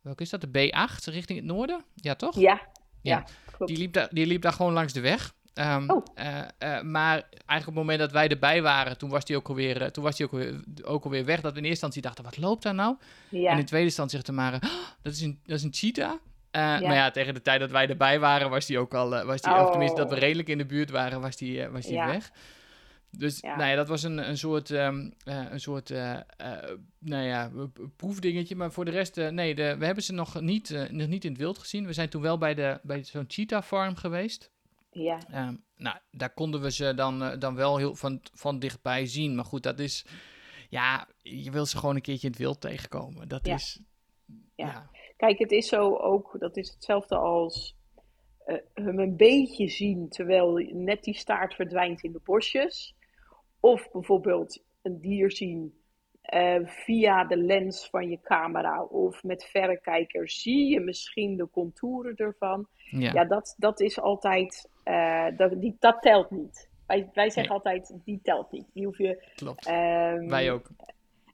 welke is dat? De B8 richting het noorden? Ja, toch? Ja, Ja. ja. Die liep, daar, die liep daar gewoon langs de weg. Ehm, Oh. eh, eh, maar eigenlijk op het moment dat wij erbij waren, toen was die ook alweer, eh, toen was die ook alweer, ook alweer weg. Dat we in eerste instantie dachten, wat loopt daar nou? Ja, En in tweede instantie zegt Tamara, "Oh, dat, is een, dat is een cheetah. Ja. Maar ja, tegen de tijd dat wij erbij waren, was die ook al, was die, of Oh. tenminste dat we redelijk in de buurt waren, was eh, was die Ja. weg. Dus Ja. nou ja, dat was een, een soort, ehm, eh, een soort nou ja, proefdingetje. Maar voor de rest, nee, de, we hebben ze nog niet, nog niet in het wild gezien. We zijn toen wel bij, de, bij zo'n cheetah farm geweest. Ja, Ehm, nou, daar konden we ze dan, eh, dan wel heel van, van dichtbij zien. Maar goed, dat is, ja, je wil ze gewoon een keertje in het wild tegenkomen. Dat Ja. is, Ja. ja. Kijk, het is zo ook, dat is hetzelfde als eh, hem een beetje zien terwijl net die staart verdwijnt in de bosjes. Of bijvoorbeeld een dier zien eh, via de lens van je camera of met verrekijker zie je misschien de contouren ervan. Ja. Ja, dat, dat is altijd, eh, dat, die, dat telt niet. Wij, wij zeggen Nee. altijd, die telt niet. Die hoef je, Klopt. ehm, Wij ook.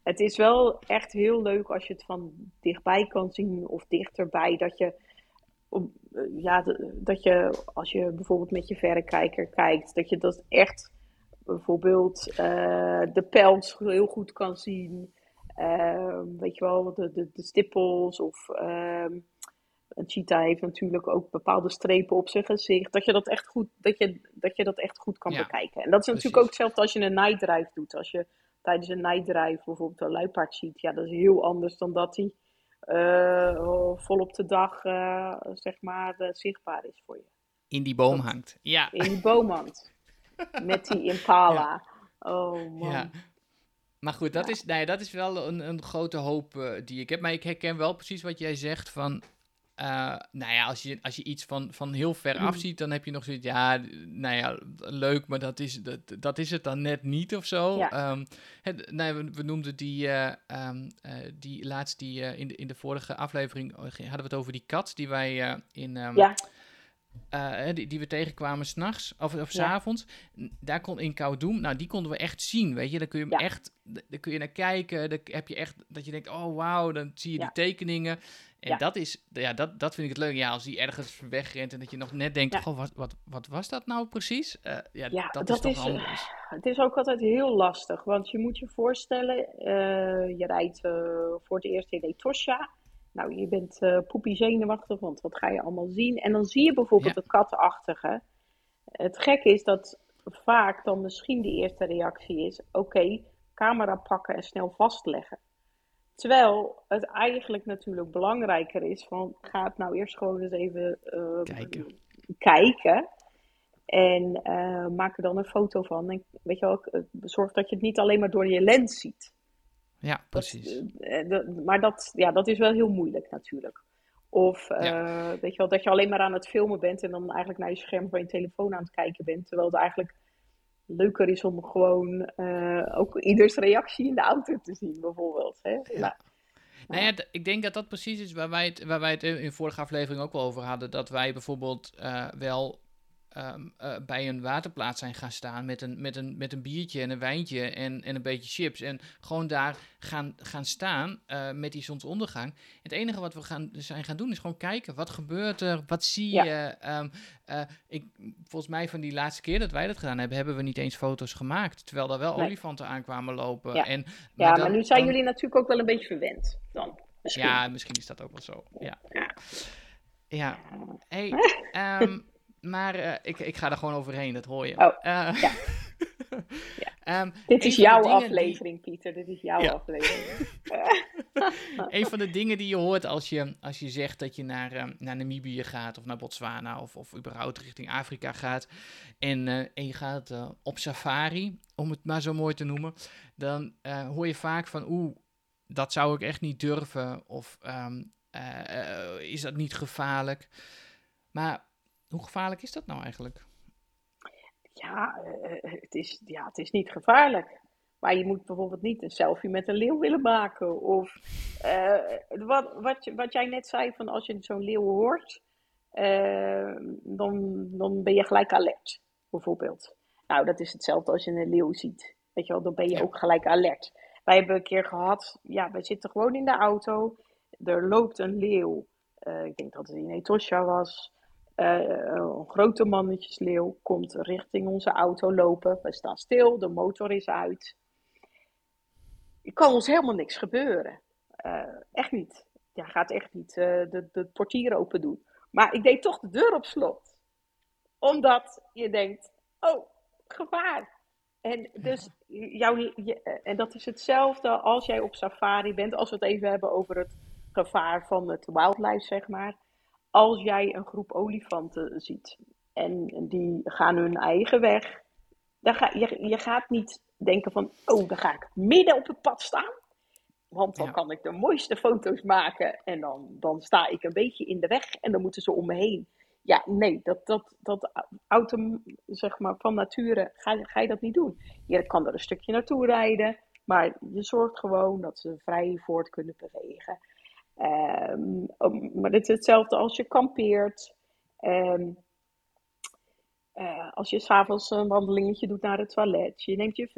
het is wel echt heel leuk als je het van dichtbij kan zien of dichterbij. Dat je, eh, ja, dat je als je bijvoorbeeld met je verrekijker kijkt, dat je dat echt bijvoorbeeld eh, de pels heel goed kan zien. Ehm, weet je wel, de, de, de stippels of ehm, een cheetah heeft natuurlijk ook bepaalde strepen op zijn gezicht. Dat je dat echt goed, dat je, dat je dat echt goed kan Ja, bekijken. En dat is natuurlijk ook hetzelfde als je een night doet. Als je tijdens een night bijvoorbeeld een luipaard ziet, ja, dat is heel anders dan dat hij eh, vol op de dag eh, zeg maar zichtbaar is voor je. In die boom hangt. Ja. In die boomhand. Met die impala. Oh man. Ja. Maar goed, dat, Ja. is, nee, dat is wel een, een grote hoop eh, die ik heb. Maar ik herken wel precies wat jij zegt van... eh, nou ja, als je, als je iets van, van heel ver Mm. af ziet, dan heb je nog zoiets... Ja, nou ja, leuk, maar dat is, dat, dat is het dan net niet of zo. Ja. Het, nee, we, we noemden die, eh, die laatst die, in, de, in de vorige aflevering... hadden we het over die kat die wij in... ehm, Ja, eh, die, die we tegenkwamen s'nachts of, of Ja. s'avonds. Daar kon in Koudoum, nou die konden we echt zien, weet je. Dan kun je hem Ja. echt, daar kun je naar kijken. Dan heb je echt, dat je denkt, oh wauw, dan zie je Ja. die tekeningen. En dat is, ja, dat, dat vind ik het leuk. Ja, als die ergens wegrent en dat je nog net denkt, goh, wat, wat, wat was dat nou precies? Eh, ja, dat, dat is toch is, eh, anders. het is ook altijd heel lastig. Want je moet je voorstellen, eh, je rijdt eh, voor het eerst in Etosha. Nou, je bent eh poepie zenuwachtig, want wat ga je allemaal zien? En dan zie je bijvoorbeeld Ja. de katachtige. Het gekke is dat vaak dan misschien de eerste reactie is: oké, camera pakken en snel vastleggen. Terwijl het eigenlijk natuurlijk belangrijker is van ga het nou eerst gewoon eens even eh, Kijken. kijken. En eh, maak er dan een foto van. En weet je wel, zorg dat je het niet alleen maar door je lens ziet. Ja, precies. eh, dat- maar dat, ja, dat is wel heel moeilijk natuurlijk. Of eh, weet je wel, dat je alleen maar aan het filmen bent en dan eigenlijk naar je scherm van je telefoon aan het kijken bent. Terwijl het eigenlijk leuker is om gewoon eh, ook ieders reactie in de auto te zien, bijvoorbeeld. Hè? Ja. Nou ja, ik denk dat dat precies is waar wij het, waar wij het in de vorige aflevering ook wel over hadden. Dat wij bijvoorbeeld eh, wel ehm, eh, bij een waterplaats zijn gaan staan met een, met een, met een biertje en een wijntje en, en een beetje chips. En gewoon daar gaan, gaan staan eh, met die zonsondergang. Het enige wat we gaan, zijn gaan doen is gewoon kijken. Wat gebeurt er? Wat zie Ja. je? Ehm, eh, ik, volgens mij van die laatste keer dat wij dat gedaan hebben, hebben we niet eens foto's gemaakt. Terwijl er wel Nee. olifanten aankwamen lopen. Ja. En, Ja, maar nu zijn dan- jullie natuurlijk ook wel een beetje verwend dan. Misschien. ja, misschien is dat ook wel zo. Ja. Ja. Ja. Hey, ehm, maar eh, ik, ik ga er gewoon overheen, dat hoor je. Oh, Eh, ja. ehm, Dit is jouw die- aflevering, Pieter. Dit is jouw Ja. aflevering. een van de dingen die je hoort als je, als je zegt dat je naar, ehm, naar Namibië gaat of naar Botswana of, of überhaupt richting Afrika gaat en, eh, en je gaat op safari, om het maar zo mooi te noemen, dan hoor je vaak van oeh, dat zou ik echt niet durven of ehm, eh, eh, is dat niet gevaarlijk? Maar hoe gevaarlijk is dat nou eigenlijk? Ja, eh, het is, ja, het is niet gevaarlijk. Maar je moet bijvoorbeeld niet een selfie met een leeuw willen maken. Of eh, wat, wat, wat jij net zei, van als je zo'n leeuw hoort, eh, dan, dan ben je gelijk alert, bijvoorbeeld. Nou, dat is hetzelfde als je een leeuw ziet. Weet je wel, dan ben je ook gelijk alert. Wij hebben een keer gehad, ja, wij zitten gewoon in de auto. Er loopt een leeuw. Eh, ik denk dat het in Etosha was. Eh, een grote mannetjesleeuw komt richting onze auto lopen. We staan stil, de motor is uit. Er kan ons helemaal niks gebeuren. Eh, echt niet. Ja, gaat echt niet eh, de, de portier open doen. Maar ik deed toch de deur op slot. Omdat je denkt, oh, gevaar. En dus jouw, eh, en dat is hetzelfde als jij op safari bent. Als we het even hebben over het gevaar van het wildlife, zeg maar. Als jij een groep olifanten ziet en die gaan hun eigen weg, dan ga, je, je gaat niet denken van, oh, dan ga ik midden op het pad staan. Want dan Ja. kan ik de mooiste foto's maken en dan, dan sta ik een beetje in de weg en dan moeten ze om me heen. Ja, nee, dat, dat, dat auto, zeg maar, van nature ga, ga je dat niet doen. Je kan er een stukje naartoe rijden, maar je zorgt gewoon dat ze vrij voort kunnen bewegen. Ehm, maar het is hetzelfde als je kampeert. Ehm, eh, als je s'avonds een wandelingetje doet naar het toilet. Je neemt je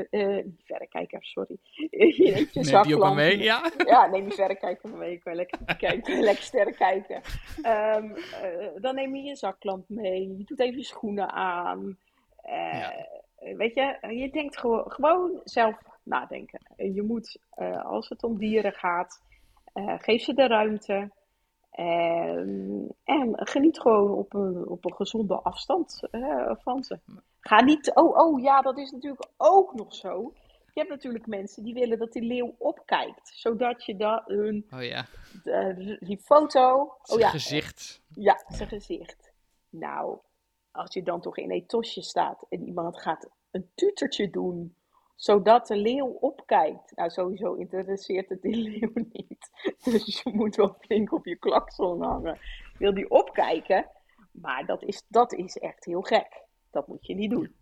niet verrekijker, sorry. je neemt je Neem zaklamp. die ook mee, ja? Ja, neem je verrekijker mee. Ik wil lekker kijken, lekker sterren kijken. Ehm, eh, dan neem je je zaklamp mee. Je doet even je schoenen aan. Ja. Weet je, je denkt gewoon, gewoon zelf nadenken. En je moet, als het om dieren gaat, eh, geef ze de ruimte. En, en geniet gewoon op een, op een gezonde afstand eh, van ze. Ga niet, oh, oh ja, dat is natuurlijk ook nog zo. Je hebt natuurlijk mensen die willen dat die leeuw opkijkt, zodat je dan hun, Oh ja, eh, die foto, zijn oh ja, gezicht. ja, zijn gezicht. Nou, als je dan toch in een tosje staat en iemand gaat een tutertje doen, zodat de leeuw opkijkt. Nou, sowieso interesseert het die leeuw niet. Dus je moet wel flink op je klakson hangen. Wil die opkijken? Maar dat is, dat is echt heel gek. Dat moet je niet doen.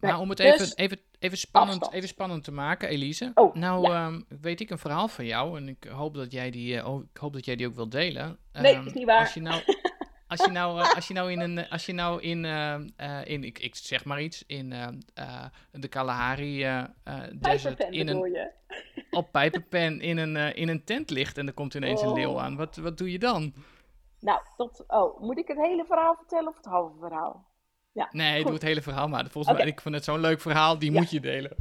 Nee, Nou, om het dus- even, even, even, spannend, afstand. even spannend te maken, Elise. Oh, nou, ja. ehm, weet ik een verhaal van jou en ik hoop dat jij die, eh, oh, ik hoop dat jij die ook wilt delen. Nee, Ehm, is niet waar. Als je nou, als je nou, eh, als je nou in een, eh, als je nou in, eh, in ik, ik zeg maar iets, in de Kalahari Desert, in een, je? op Pijperpen in een, in een tent ligt en er komt ineens een leeuw Oh. aan. Wat, wat doe je dan? Nou, dat, oh, moet ik het hele verhaal vertellen of het halve verhaal? Ja, Nee, goed. doe het hele verhaal maar. Volgens mij, ik vond het zo'n leuk verhaal, die Ja. moet je delen.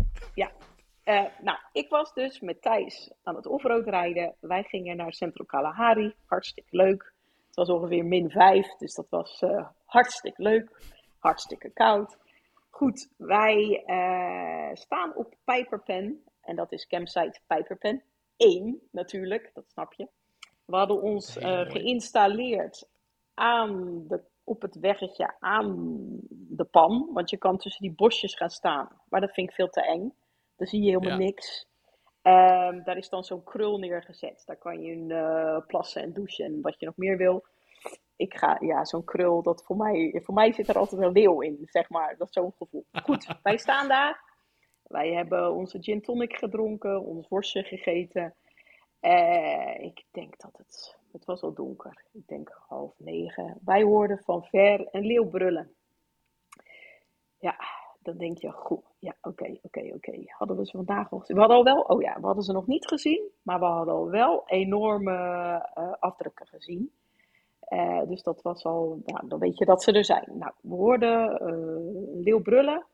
Eh, nou, ik was dus met Thijs aan het offroad rijden. Wij gingen naar Central Kalahari. Hartstikke leuk. Het was ongeveer min 5, dus dat was eh, hartstikke leuk. Hartstikke koud. Goed, wij eh, staan op Pijperpen. En dat is campsite Pijperpen 1 natuurlijk, dat snap je. We hadden ons eh, geïnstalleerd aan de, op het weggetje aan de pan. Want je kan tussen die bosjes gaan staan. Maar dat vind ik veel te eng. Dan zie je helemaal Ja. niks. Ehm, daar is dan zo'n krul neergezet. Daar kan je eh, plassen en douchen en wat je nog meer wil. Ik ga, ja, zo'n krul, dat voor mij, voor mij zit er altijd een leeuw in, zeg maar. Dat is zo'n gevoel. Goed, wij staan daar. Wij hebben onze gin tonic gedronken, ons worstje gegeten. Eh, ik denk dat het, het was al donker. Ik denk half negen. Wij hoorden van ver een leeuw brullen. Ja, dan denk je, goed, ja, oké, oké, oké. Hadden we ze vandaag al gezien? We hadden al wel, oh ja, we hadden ze nog niet gezien, maar we hadden al wel enorme eh, afdrukken gezien. Eh, dus dat was al, nou, dan weet je dat ze er zijn. Nou, we hoorden een leeuw brullen.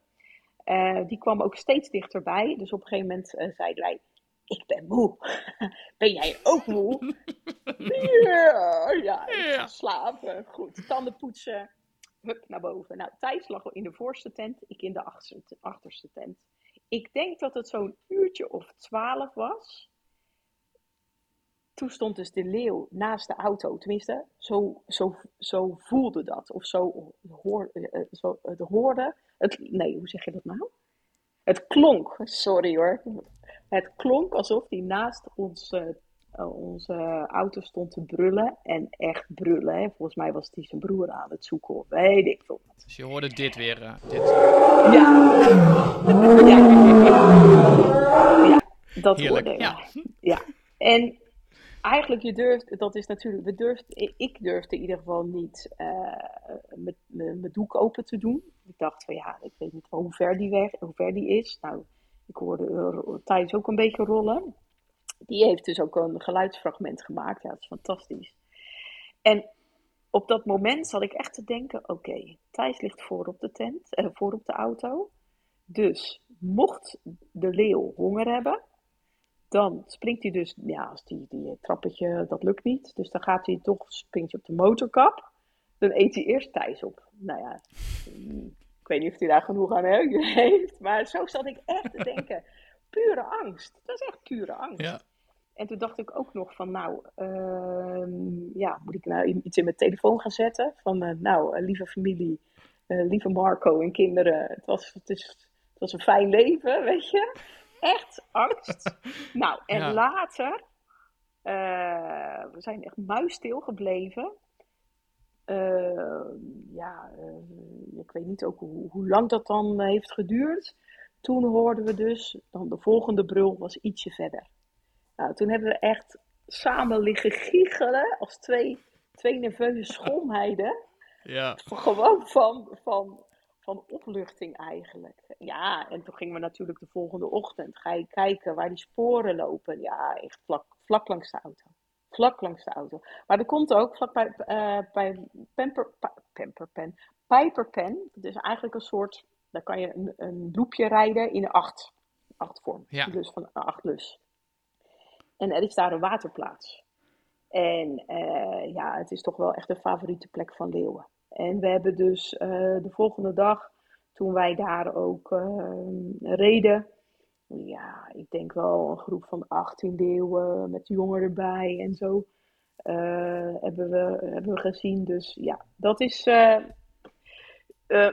Die kwam ook steeds dichterbij. Dus op een gegeven moment zeiden wij, ik ben moe. ben jij ook moe? ja, ja, Ja. slapen. Goed, tanden poetsen. Hup, naar boven. Nou, Thijs lag in de voorste tent, ik in de achterste, tent. Ik denk dat het zo'n uurtje of twaalf was. Toen stond dus de leeuw naast de auto. Tenminste, zo, zo, zo voelde dat. Of zo, hoor, eh, zo het hoorde. Het, nee, hoe zeg je dat nou? Het klonk, sorry hoor. Het klonk alsof hij naast ons, eh, eh, onze auto stond te brullen. En echt brullen. Hè. Volgens mij was hij zijn broer aan het zoeken. Of weet ik veel wat. Dus je hoorde dit weer. eh, dit. Ja. Ja. ja, dat Heerlijk, hoorde ik. ja. Ja, en eigenlijk je durft, dat is natuurlijk, we durft, ik durfde in ieder geval niet eh, met met mijn doek open te doen. Ik dacht van ja, ik weet niet hoe ver die weg, hoe ver die is. Nou, ik hoorde uh, Thijs ook een beetje rollen. Die heeft dus ook een geluidsfragment gemaakt. Ja, dat is fantastisch. En op dat moment zat ik echt te denken, oké, Thijs ligt voor op de tent, eh, voor op de auto. Dus mocht de leeuw honger hebben, dan springt hij dus, ja, als die, die trappetje, dat lukt niet. Dus dan gaat hij toch, springt hij op de motorkap. Dan eet hij eerst Thijs op. Nou ja, mm, ik weet niet of hij daar genoeg aan heeft. Maar zo zat ik echt te denken. Pure angst. Dat is echt pure angst. Ja. En toen dacht ik ook nog van, nou, ehm, ja, moet ik nou iets in mijn telefoon gaan zetten? Van, eh, nou, eh, lieve familie, eh, lieve Marco en kinderen, het was, het, is, het was een fijn leven, weet je. echt angst. nou, en Ja. later, we zijn echt muisstil gebleven. Eh, ja, ik weet niet ook hoe, hoe lang dat dan heeft geduurd. Toen hoorden we dus, dan de volgende brul was ietsje verder. Nou, toen hebben we echt samen liggen giechelen als twee, twee nerveuze schomheiden. Ja. Gewoon van, van, van opluchting eigenlijk. Ja, en toen gingen we natuurlijk de volgende ochtend ga je kijken waar die sporen lopen. Ja, echt vlak, vlak langs de auto. Vlak langs de auto. Maar er komt ook vlak bij, eh, bij Pamper, Pa- Pamperpen, Piperpen. Dus eigenlijk een soort, daar kan je een, een loopje rijden in acht, achtvorm. Ja. Dus van acht lus. En er is daar een waterplaats. En eh, ja, het is toch wel echt een favoriete plek van leeuwen. En we hebben dus eh, de volgende dag, toen wij daar ook eh, reden, ja, ik denk wel een groep van 18 leeuwen met jongeren erbij en zo, hebben, we, hebben we gezien. Dus ja, dat is.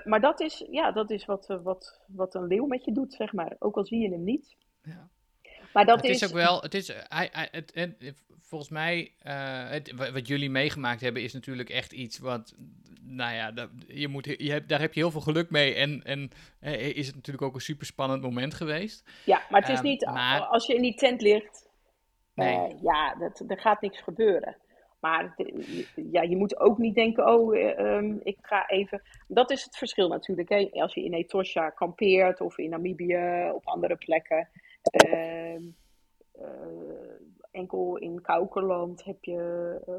maar dat is, ja, dat is wat, wat, wat een leeuw met je doet, zeg maar. Ook al zie je hem niet. Ja. Maar dat het is, ook wel, het is, hij, hij, het, het- volgens mij, eh, het, wa- wat jullie meegemaakt hebben, is natuurlijk echt iets wat, nou ja, dat, je moet, je hebt, daar heb je heel veel geluk mee. En, en eh, is het natuurlijk ook een super spannend moment geweest. Ja, maar het is Ehm, niet, maar- als je in die tent ligt, Nee. eh, ja, dat, er gaat niks gebeuren. Maar ja, je moet ook niet denken, oh, eh, ehm, ik ga even... Dat is het verschil natuurlijk. Hè? Als je in Etosha kampeert of in Namibië, op andere plekken. Ehm, eh, enkel in Kaukerland heb je eh,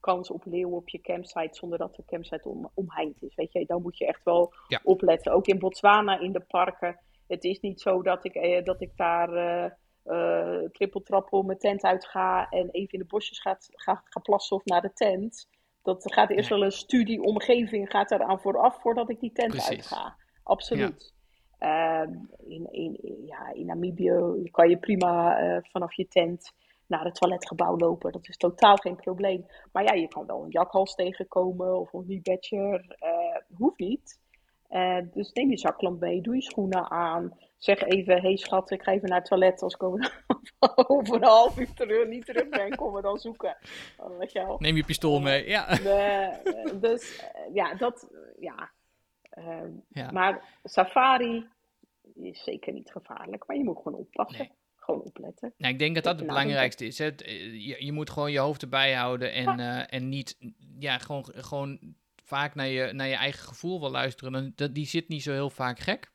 kans op leeuwen op je campsite zonder dat de campsite om, omheind is. Weet je, dan moet je echt wel Ja. opletten. Ook in Botswana in de parken. Het is niet zo dat ik, eh, dat ik daar eh eh, trippeltrappel mijn tent uit ga en even in de bosjes ga, ga, ga plassen of naar de tent. Dat gaat eerst Nee. wel een studie omgeving gaat eraan vooraf voordat ik die tent Precies. uit ga. Absoluut. In, in, ja, in Namibië kan je prima eh, vanaf je tent naar het toiletgebouw lopen. Dat is totaal geen probleem. Maar ja, je kan wel een jakhals tegenkomen of een honeybatcher. eh hoeft niet. Eh, dus neem je zaklamp mee, doe je schoenen aan. Zeg even, hé hey schat, ik ga even naar het toilet. Als ik over, over een half uur terug, niet terug ben, kom me dan zoeken. Weet je wel. Neem je pistool mee, ja. De- dus ja, dat, ja. Ehm, Ja. Maar safari is zeker niet gevaarlijk, maar je moet gewoon oppassen. Nee. Gewoon opletten. Nou, ik denk dat dat het belangrijkste is. Hè? Eh, Je, je moet gewoon je hoofd erbij houden en, eh, en niet, ja, gewoon, gewoon vaak naar je, naar je eigen gevoel wel luisteren. Dan, dat, die zit niet zo heel vaak gek.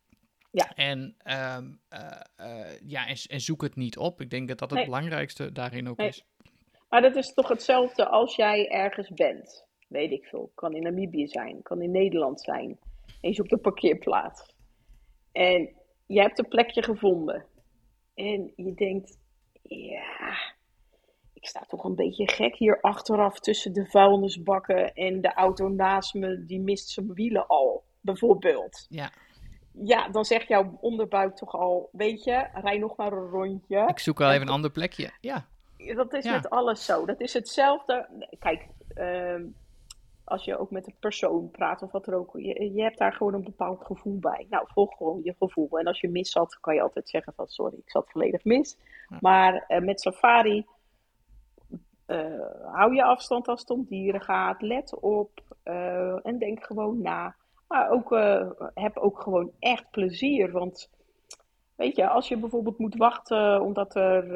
Ja. En, ehm, eh, ja, en, en zoek het niet op. Ik denk dat dat het Nee. belangrijkste daarin ook Nee. is. Maar dat is toch hetzelfde als jij ergens bent. Weet ik veel. Kan in Namibië zijn, kan in Nederland zijn. En je zoekt een parkeerplaats. En je hebt een plekje gevonden. En je denkt, ja, ik sta toch een beetje gek hier achteraf tussen de vuilnisbakken en de auto naast me, die mist zijn wielen al, bijvoorbeeld. Ja, Ja, dan zegt jouw onderbuik toch al, weet je, rij nog maar een rondje. ik zoek wel even een ander plekje. Ja, Dat is Ja. met alles zo. Dat is hetzelfde. Kijk, ehm, als je ook met een persoon praat of wat er ook, je, je hebt daar gewoon een bepaald gevoel bij. Nou, volg gewoon je gevoel. En als je mis zat, kan je altijd zeggen van sorry, ik zat volledig mis. Maar eh, met safari eh, hou je afstand als het om dieren gaat. Let op eh, en denk gewoon na. Maar ook, heb ook gewoon echt plezier. Want weet je, als je bijvoorbeeld moet wachten omdat er,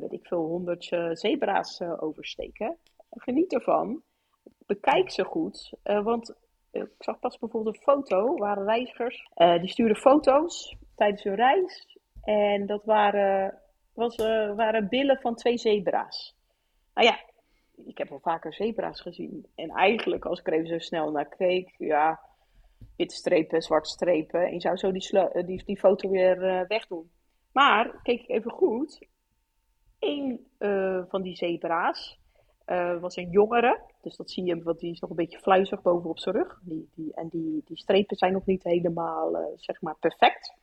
weet ik veel, honderd zebra's oversteken, geniet ervan. Bekijk ze goed. eh, want eh, ik zag pas bijvoorbeeld een foto, waren reizigers, eh, die stuurden foto's tijdens hun reis. En dat waren, was, waren billen van twee zebra's. Nou ja, ik heb wel vaker zebra's gezien. En eigenlijk, als ik er even zo snel naar keek, ja, witte strepen, zwarte strepen. En je zou zo die, die, die foto weer eh, wegdoen. Maar, keek ik even goed. Eh, van die zebra's eh, was een jongere. Dus dat zie je, want die is nog een beetje fluizig boven op zijn rug. Die, die, en die, die strepen zijn nog niet helemaal, eh, zeg maar, perfect.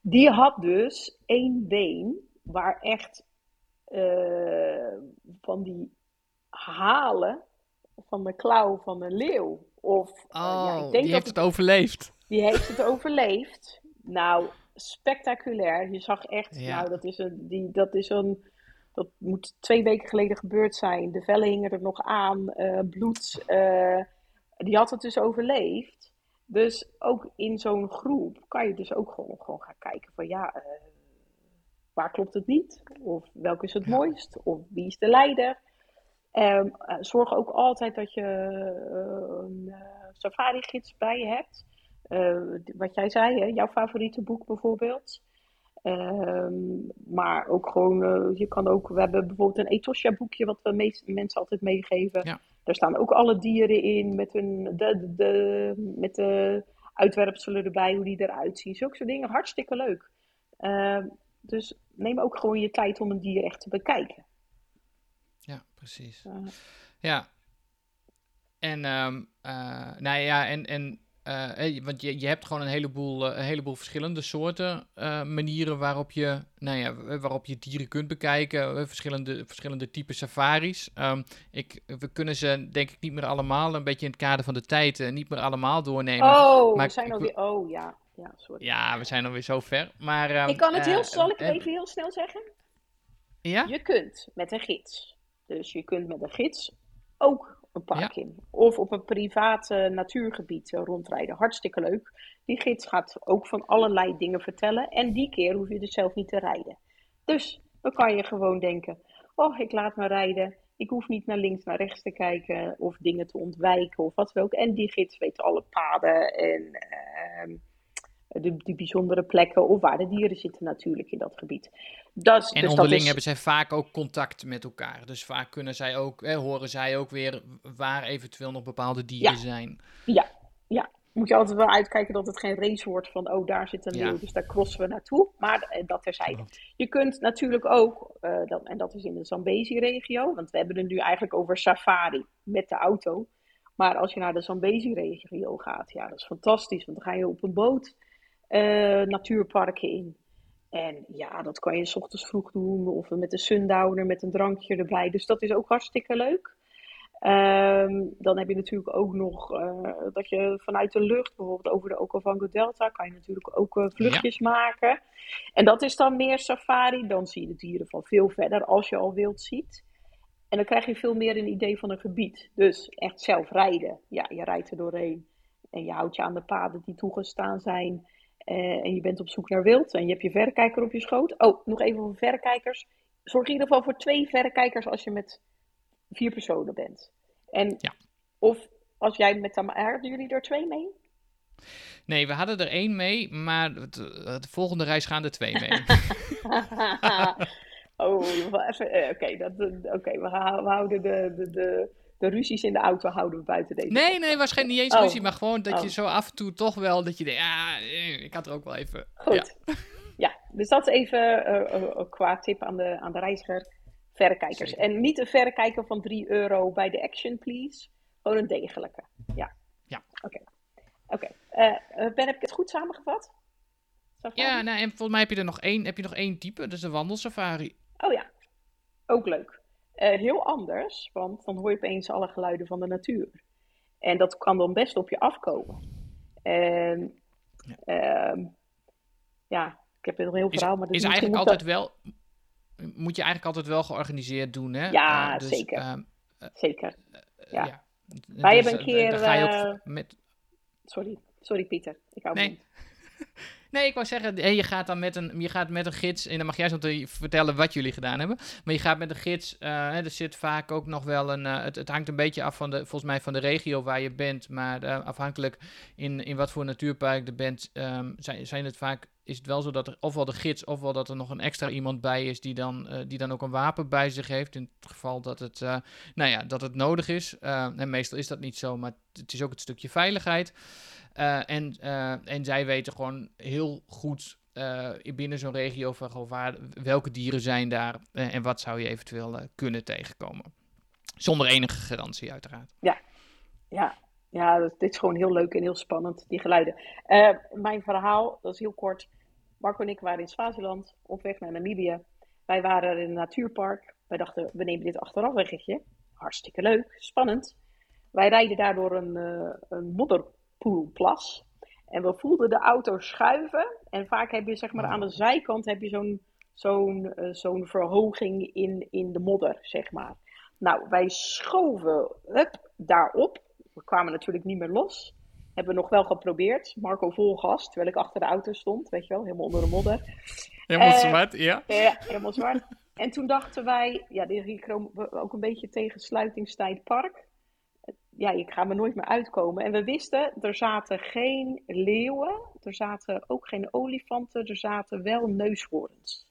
Die had dus één been waar echt eh, van die halen van de klauw van een leeuw. Of, oh, ja, ik denk die heeft het overleefd. die heeft het overleefd. Nou, spectaculair. Je zag echt, Ja. nou, dat is een, die, dat is een, dat moet twee weken geleden gebeurd zijn. De vellen hingen er nog aan, eh, bloed. eh, die had het dus overleefd. Dus ook in zo'n groep kan je dus ook gewoon, gewoon gaan kijken van ja, eh, waar klopt het niet? Of welke is het Ja. mooist? Of wie is de leider? Ehm, eh, zorg ook altijd dat je een safari-gids bij je hebt. Wat jij zei, hè, jouw favoriete boek bijvoorbeeld. Ehm, maar ook gewoon, eh, je kan ook, we hebben bijvoorbeeld een Etosha boekje wat we meest, mensen altijd meegeven. Ja. Daar staan ook alle dieren in met, hun, de, de, de- met de uitwerpselen erbij, hoe die eruit zien. Zulke soort dingen, hartstikke leuk. Ehm, dus neem ook gewoon je tijd om een dier echt te bekijken. Ja, precies. Eh, Ja. En, eh, nou ja, en, en eh, hey, want je, je hebt gewoon een heleboel, eh, een heleboel verschillende soorten eh, manieren waarop je, nou ja, waarop je dieren kunt bekijken. eh, verschillende, verschillende typen safaris. Ehm, ik, we kunnen ze denk ik niet meer allemaal, een beetje in het kader van de tijd, eh, niet meer allemaal doornemen. Oh, maar we zijn ik alweer. Oh ja, ja, sorry. Ja, we zijn alweer zo ver. Maar, ehm, Ik kan het heel, eh, zal ik het eh, even heel snel zeggen? Ja? Je kunt met een gids. Dus je kunt met een gids ook een park Ja. in. Of op een privaat natuurgebied eh, rondrijden. Hartstikke leuk. Die gids gaat ook van allerlei dingen vertellen. En die keer hoef je dus zelf niet te rijden. Dus dan kan je gewoon denken: oh, ik laat me rijden. Ik hoef niet naar links, naar rechts te kijken of dingen te ontwijken of wat dan ook. En die gids weet alle paden en ehm, de, die bijzondere plekken of waar de dieren zitten natuurlijk in dat gebied. Dat, is- En dus dat onderling is- hebben zij vaak ook contact met elkaar. Dus vaak kunnen zij ook, eh, horen zij ook weer waar eventueel nog bepaalde dieren Ja. zijn. Ja, ja. Moet je altijd wel uitkijken dat het geen race wordt van, oh, daar zit een Ja. leeuw, dus daar crossen we naartoe. Maar eh, dat terzijde. Je kunt natuurlijk ook, eh, dan, en dat is in de Zambezi-regio, want we hebben het nu eigenlijk over safari met de auto. Maar als je naar de Zambezi-regio gaat, ja, dat is fantastisch, want dan ga je op een boot eh, natuurparken in. En ja, dat kan je 's ochtends vroeg doen, of met een sundowner met een drankje erbij. Dus dat is ook hartstikke leuk. Ehm, dan heb je natuurlijk ook nog eh, dat je vanuit de lucht, bijvoorbeeld over de Okavango Delta, kan je natuurlijk ook eh, vluchtjes maken. En dat is dan meer safari. Dan zie je de dieren van veel verder als je al wild ziet. En dan krijg je veel meer een idee van een gebied. Dus echt zelf rijden. Ja, je rijdt er doorheen. En je houdt je aan de paden die toegestaan zijn. Eh, en je bent op zoek naar wild. En je hebt je verrekijker op je schoot. Oh, nog even over verrekijkers. Zorg in ieder geval voor twee verrekijkers als je met vier personen bent. En Ja. of als jij met Tamara, hadden jullie er twee mee? Nee, we hadden er één mee, maar de, de volgende reis gaan er twee mee. oh, even. eh, Oké, dat- oké, we, we houden de, de, de, de ruzies in de auto houden we buiten deze. Nee, nee, waarschijnlijk niet eens Oh. ruzie, maar gewoon dat je Oh. zo af en toe toch wel, dat je denkt, ja, eh, ik had er ook wel even. Goed. Ja, dus dat even eh, qua tip aan de, aan de reiziger. Verrekijkers. Zeker. En niet een verrekijker van 3 euro bij de Action, please. Gewoon een degelijke. Ja. Ja. Oké. Oké. Ben, heb ik het goed samengevat? Safari? Ja, nou, en volgens mij heb je er nog één, heb je nog één type, dat is de wandelsafari. Oh ja, ook leuk. Eh, heel anders, want dan hoor je opeens alle geluiden van de natuur. En dat kan dan best op je afkomen. En ehm, ja, ik heb een heel Is, verhaal, maar dat is eigenlijk altijd wel, moet je eigenlijk altijd wel georganiseerd doen, hè? Ja, Eh, dus, zeker. ehm, Zeker. eh, Ja. ja. Wij Dus, hebben een eh, keer, ga je met, Sorry, sorry Pieter. Ik hou Nee. Nee, ik wou zeggen, hé, je gaat dan met een, je gaat met een gids, en dan mag jij zo vertellen wat jullie gedaan hebben. Maar je gaat met een gids, eh, hè, er zit vaak ook nog wel een, eh, het, het hangt een beetje af van de, volgens mij van de regio waar je bent. Maar eh, afhankelijk in, in wat voor natuurpark je bent, ehm, zijn, zijn het vaak, is het wel zo dat er ofwel de gids, ofwel dat er nog een extra iemand bij is die dan, eh, die dan ook een wapen bij zich heeft. In het geval dat het, eh, nou ja, dat het nodig is. Eh, en meestal is dat niet zo, maar het is ook het stukje veiligheid. Eh, en, eh, en zij weten gewoon heel goed eh, binnen zo'n regio van welke dieren zijn daar en wat zou je eventueel kunnen tegenkomen. Zonder enige garantie uiteraard. Ja, ja dat- dit is gewoon heel leuk en heel spannend, die geluiden. Mijn verhaal, dat is heel kort. Marco en ik waren in Swaziland, op weg naar Namibië. Wij waren in een natuurpark. Wij dachten, we nemen dit achteraf weggetje. Hartstikke leuk, spannend. Wij rijden daardoor een, eh een modderpoelplas. En we voelden de auto schuiven. En vaak heb je zeg maar aan de zijkant heb je zo'n zo'n eh, zo'n verhoging in, in de modder, zeg maar. Nou, wij schoven hup, daarop. We kwamen natuurlijk niet meer los. Hebben we nog wel geprobeerd. Marco vol gas, terwijl ik achter de auto stond. Weet je wel, helemaal onder de modder. Helemaal Eh, zwart, ja. Ja, helemaal zwart. En toen dachten wij, ja, hier komen we ook een beetje tegen sluitingstijd park. Ja, ik ga er nooit meer uitkomen. En we wisten, er zaten geen leeuwen, er zaten ook geen olifanten, er zaten wel neushoorns.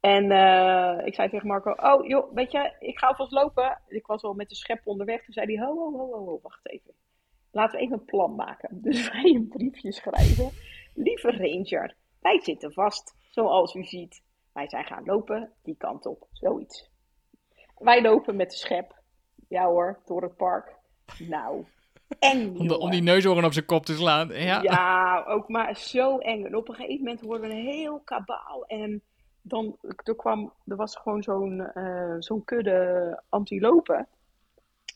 En eh, ik zei tegen Marco, oh joh, weet je, ik ga alvast lopen. Ik was al met de schep onderweg. Toen zei hij, ho, ho, ho, ho, wacht even. Laten we even een plan maken. Dus wij een briefje schrijven. Lieve ranger, wij zitten vast, zoals u ziet. Wij zijn gaan lopen die kant op, zoiets. Wij lopen met de schep, ja hoor, door het park. Nou, eng Om, de, om die neushoorn op zijn kop te slaan. Ja. Ja, ook maar zo eng. En op een gegeven moment hoorden we een heel kabaal. En dan er kwam, er was gewoon zo'n eh, zo'n kudde antilopen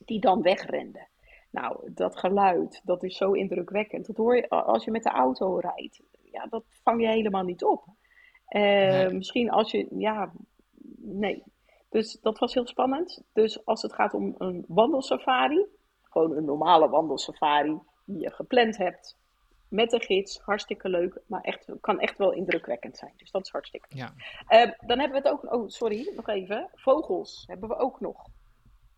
die dan wegrenden. Nou, dat geluid, dat is zo indrukwekkend. Dat hoor je als je met de auto rijdt. Ja, dat vang je helemaal niet op. Eh, Nee. Misschien als je, ja, nee. Dus dat was heel spannend. Dus als het gaat om een wandelsafari, gewoon een normale wandelsafari die je gepland hebt met een gids, hartstikke leuk, maar echt, kan echt wel indrukwekkend zijn. Dus dat is hartstikke. Ja. Eh, dan hebben we het ook, oh sorry, nog even. Vogels hebben we ook nog.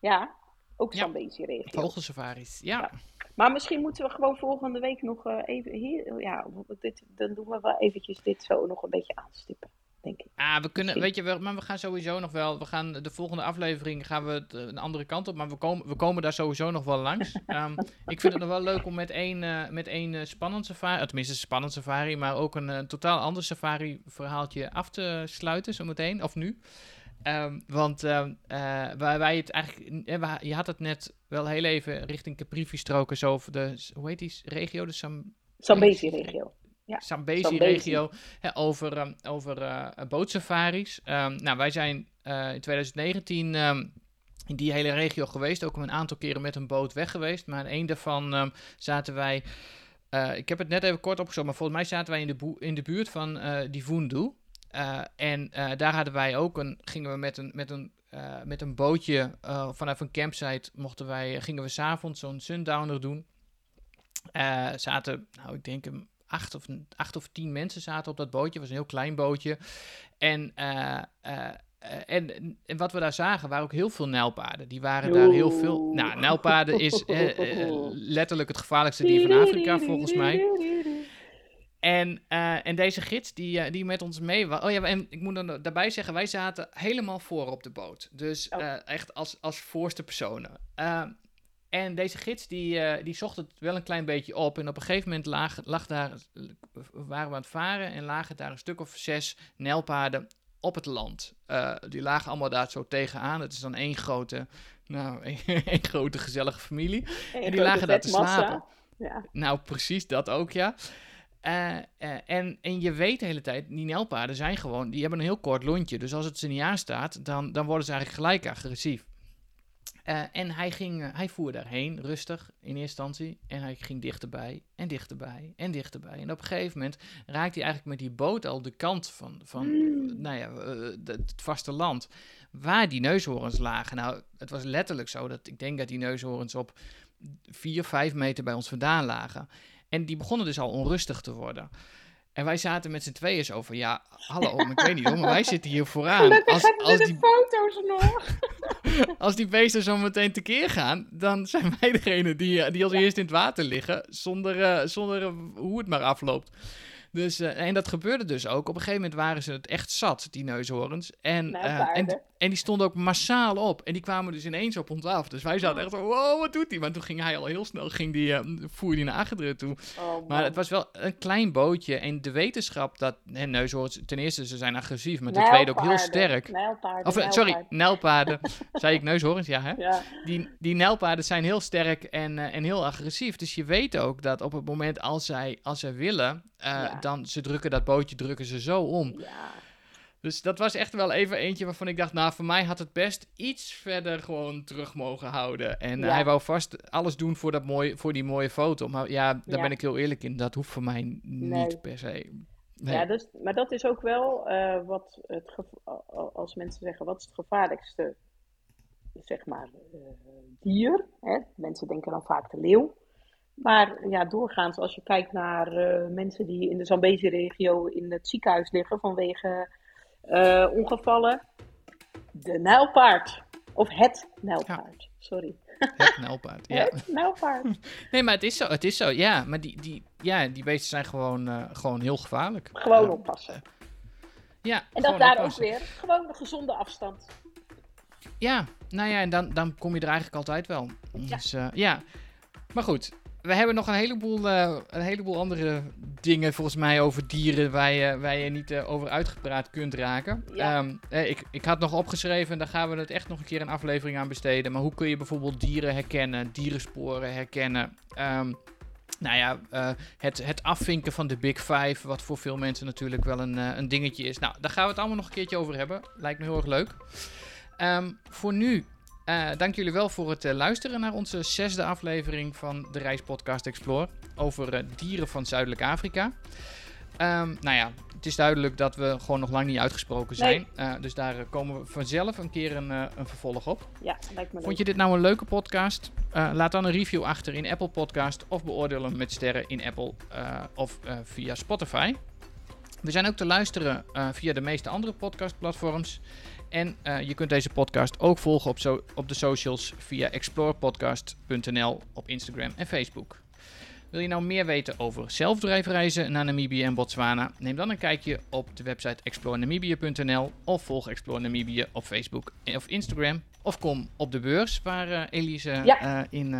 Ja, ook Ja. Zambezi-regio. Vogelsafaris, ja. Ja. Maar misschien moeten we gewoon volgende week nog eh, even hier, ja, dit, dan doen we wel eventjes dit zo nog een beetje aanstippen, denk ik. Ah, we kunnen, weet je wel, maar we gaan sowieso nog wel, we gaan de volgende aflevering gaan we het, eh, een andere kant op, maar we komen, we komen daar sowieso nog wel langs. Ehm, ik vind het nog wel leuk om met één, eh, met één eh, spannend safari, tenminste een spannend safari, maar ook een eh, totaal ander safari verhaaltje af te sluiten zometeen, of nu. Ehm, want eh, waar wij het eigenlijk, eh, we- je had het net wel heel even richting Caprivi-stroken, zo over de, hoe heet die regio, de Sam, Zambezi-regio. Ja, Zambezi-regio over, ehm, over eh, bootsafaris. Ehm, nou, wij zijn eh, in 2019 ehm, in die hele regio geweest. Ook een aantal keren met een boot weg geweest. Maar in één daarvan zaten wij... eh, ik heb het net even kort opgezocht, maar volgens mij zaten wij in de, in de buurt van die. Eh, en daar hadden wij ook een, gingen we met een, met een, met een bootje vanaf een campsite mochten wij, gingen we s'avonds zo'n sundowner doen. Zaten, nou ik denk een acht of, acht of tien mensen zaten op dat bootje. Het was een heel klein bootje. En, eh, eh, en, en wat we daar zagen waren ook heel veel nijlpaarden. Die waren daar heel veel. Nou, nijlpaarden is eh, letterlijk het gevaarlijkste dier van Afrika volgens mij. En, en deze gids die, die met ons mee was. Oh ja, en ik moet dan daarbij zeggen, wij zaten helemaal voor op de boot. Dus Oh. echt als, als voorste personen. En deze gids die, eh, die zocht het wel een klein beetje op. En op een gegeven moment lag, lag daar, waren we aan het varen en lagen daar een stuk of zes nijlpaarden op het land. Eh, die lagen allemaal daar zo tegenaan. Het is dan één grote, nou, één grote gezellige familie. En die lagen daar te slapen. Ja. Nou, precies dat ook, ja. Eh, en, en je weet de hele tijd, die nijlpaarden zijn gewoon, die hebben een heel kort lontje. Dus als het ze niet aanstaat, dan, dan worden ze eigenlijk gelijk agressief. Eh, en hij, ging, eh, hij voer daarheen, rustig in eerste instantie. En hij ging dichterbij en dichterbij en dichterbij. En op een gegeven moment raakte hij eigenlijk met die boot al de kant van, van Mm. nou ja, de- het vasteland. Waar die neushoorns lagen. Nou, het was letterlijk zo dat ik denk dat die neushoorns op 4, 5 meter bij ons vandaan lagen. En die begonnen dus al onrustig te worden. En wij zaten met z'n tweeën zo van, ja, hallo, maar ik weet niet hoor, maar wij zitten hier vooraan. Gelukkig Als, hebben we als, de die, foto's nog. als die beesten zo meteen tekeer gaan, dan zijn wij degene die, die als eerst in het water liggen, zonder, eh, zonder hoe het maar afloopt. Dus, eh, en dat gebeurde dus ook. Op een gegeven moment waren ze het echt zat, die neushoorns. En, Nou, eh, en, en die stonden ook massaal op. En die kwamen dus ineens op ons af. Dus wij zaten echt zo, wow, wat doet hij? Maar toen ging hij al heel snel, ging die, eh, voer die naar achteren toe. Oh, Maar het was wel een klein bootje. En de wetenschap dat hè, neushoorns, ten eerste ze zijn agressief, maar ten tweede ook heel sterk. Nijlpaarden, Of, eh, sorry, nijlpaarden. Zei ik neushoorns? Ja, hè? Ja. Die, die nijlpaarden zijn heel sterk en, en heel agressief. Dus je weet ook dat op het moment als zij, als zij willen, Ja. Dan ze drukken dat bootje drukken ze zo om. ja. Dus dat was echt wel even eentje waarvan ik dacht, nou, voor mij had het best iets verder gewoon terug mogen houden. En Ja. hij wou vast alles doen voor, dat mooie, voor die mooie foto. Maar ja, daar Ja. ben ik heel eerlijk in. Dat hoeft voor mij niet Nee. per se. Nee. Ja, dus, maar dat is ook wel eh, wat het als mensen zeggen, wat is het gevaarlijkste, zeg maar, eh, dier? Hè? Mensen denken dan vaak de leeuw. Maar ja, doorgaans als je kijkt naar eh, mensen die in de Zambezi-regio in het ziekenhuis liggen vanwege eh, ongevallen, de nijlpaard. Of het nijlpaard, sorry. Het nijlpaard, ja. Het nijlpaard. Nee, maar het is zo, het is zo. Ja, maar die, die, ja, die beesten zijn gewoon, eh, gewoon heel gevaarlijk. Gewoon oppassen. Ja, En dat daar ook weer gewoon een gezonde afstand. Ja, nou ja, en dan, dan kom je er eigenlijk altijd wel. Dus ja. ja. Maar goed, we hebben nog een heleboel, eh, een heleboel andere dingen volgens mij over dieren waar je, waar je niet eh, over uitgepraat kunt raken. Ja. Ehm, eh, ik, ik had nog opgeschreven, daar gaan we het echt nog een keer een aflevering aan besteden. Maar hoe kun je bijvoorbeeld dieren herkennen, dierensporen herkennen? Ehm, nou ja, het, het afvinken van de Big Five, wat voor veel mensen natuurlijk wel een, een dingetje is. Nou, daar gaan we het allemaal nog een keertje over hebben. Lijkt me heel erg leuk. Ehm, voor nu, eh, dank jullie wel voor het eh, luisteren naar onze zesde aflevering van de Reispodcast Explore over eh, dieren van Zuidelijk Afrika. Ehm, nou ja, het is duidelijk dat we gewoon nog lang niet uitgesproken zijn. Dus daar komen we vanzelf een keer een, een vervolg op. Ja, lijkt me leuk. Vond je dit nou een leuke podcast? Laat dan een review achter in Apple Podcast of beoordeel hem met sterren in Apple of via Spotify. We zijn ook te luisteren via de meeste andere podcastplatforms. En eh, je kunt deze podcast ook volgen op, so- op de socials via explorepodcast.nl op Instagram en Facebook. Wil je nou meer weten over zelfdrijfreizen naar Namibië en Botswana? Neem dan een kijkje op de website explorenamibia.nl of volg Explore Namibië op Facebook of Instagram. Of kom op de beurs waar eh, Elise Ja. eh, in,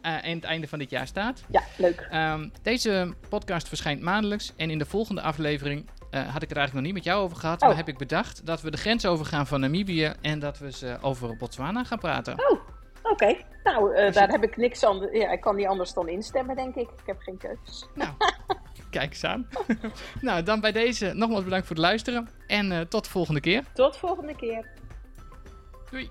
aan het einde van dit jaar staat. Ja, leuk. Ehm, deze podcast verschijnt maandelijks en in de volgende aflevering eh, had ik het eigenlijk nog niet met jou over gehad, Oh. maar heb ik bedacht dat we de grens overgaan van Namibië en dat we ze over Botswana gaan praten. Oh, oké. Nou, eh, je- daar heb ik niks anders. Ja, ik kan niet anders dan instemmen, denk ik. Ik heb geen keus. Nou, kijk eens aan. nou, dan bij deze nogmaals bedankt voor het luisteren en eh, tot de volgende keer. Tot volgende keer. Doei!